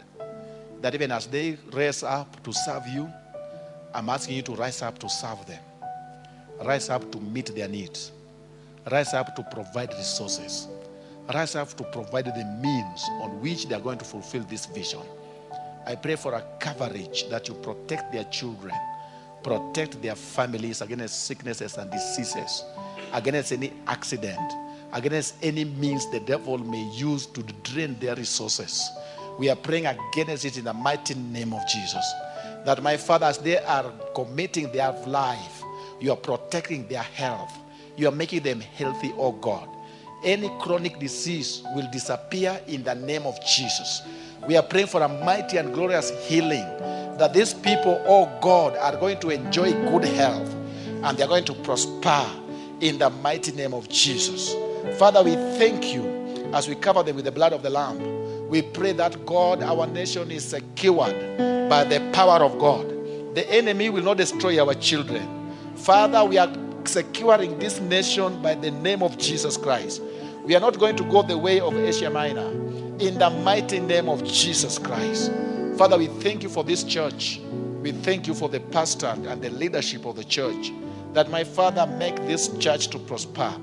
That even as they raise up to serve you, I'm asking you to rise up to serve them. Rise up to meet their needs. Rise up to provide resources. Rise up to provide the means on which they are going to fulfill this vision. I pray for a coverage that you protect their children, protect their families against sicknesses and diseases, against any accident, against any means the devil may use to drain their resources. We are praying against it in the mighty name of Jesus. That my fathers they are committing their life, you are protecting their health. You are making them healthy, oh God. Any chronic disease will disappear in the name of Jesus. We are praying for a mighty and glorious healing. That these people, oh God, are going to enjoy good health and they're going to prosper in the mighty name of Jesus. Father, we thank you as we cover them with the blood of the Lamb. We pray that God, our nation is secured by the power of God. The enemy will not destroy our children. Father, we are securing this nation by the name of Jesus Christ. We are not going to go the way of Asia Minor. In the mighty name of Jesus Christ. Father, we thank you for this church. We thank you for the pastor and the leadership of the church. That my Father make this church to prosper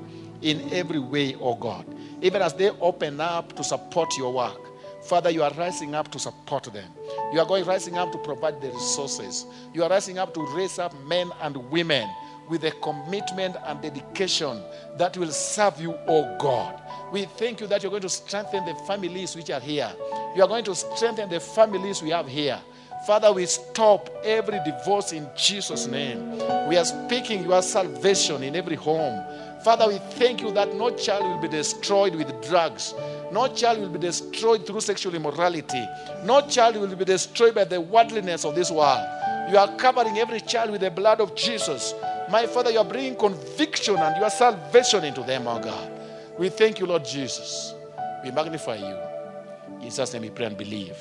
in every way, oh God. Even as they open up to support your work. Father, you are rising up to support them. You are going rising up to provide the resources. You are rising up to raise up men and women with a commitment and dedication that will serve you, oh God. We thank you that you're going to strengthen the families which are here. You are going to strengthen the families we have here. Father, we stop every divorce in Jesus' name. We are speaking your salvation in every home. Father, we thank you that no child will be destroyed with drugs. No child will be destroyed through sexual immorality. No child will be destroyed by the worldliness of this world. You are covering every child with the blood of Jesus. My Father, you are bringing conviction and your salvation into them, oh God. We thank you, Lord Jesus. We magnify you. In Jesus' name we pray and believe.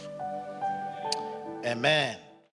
Amen.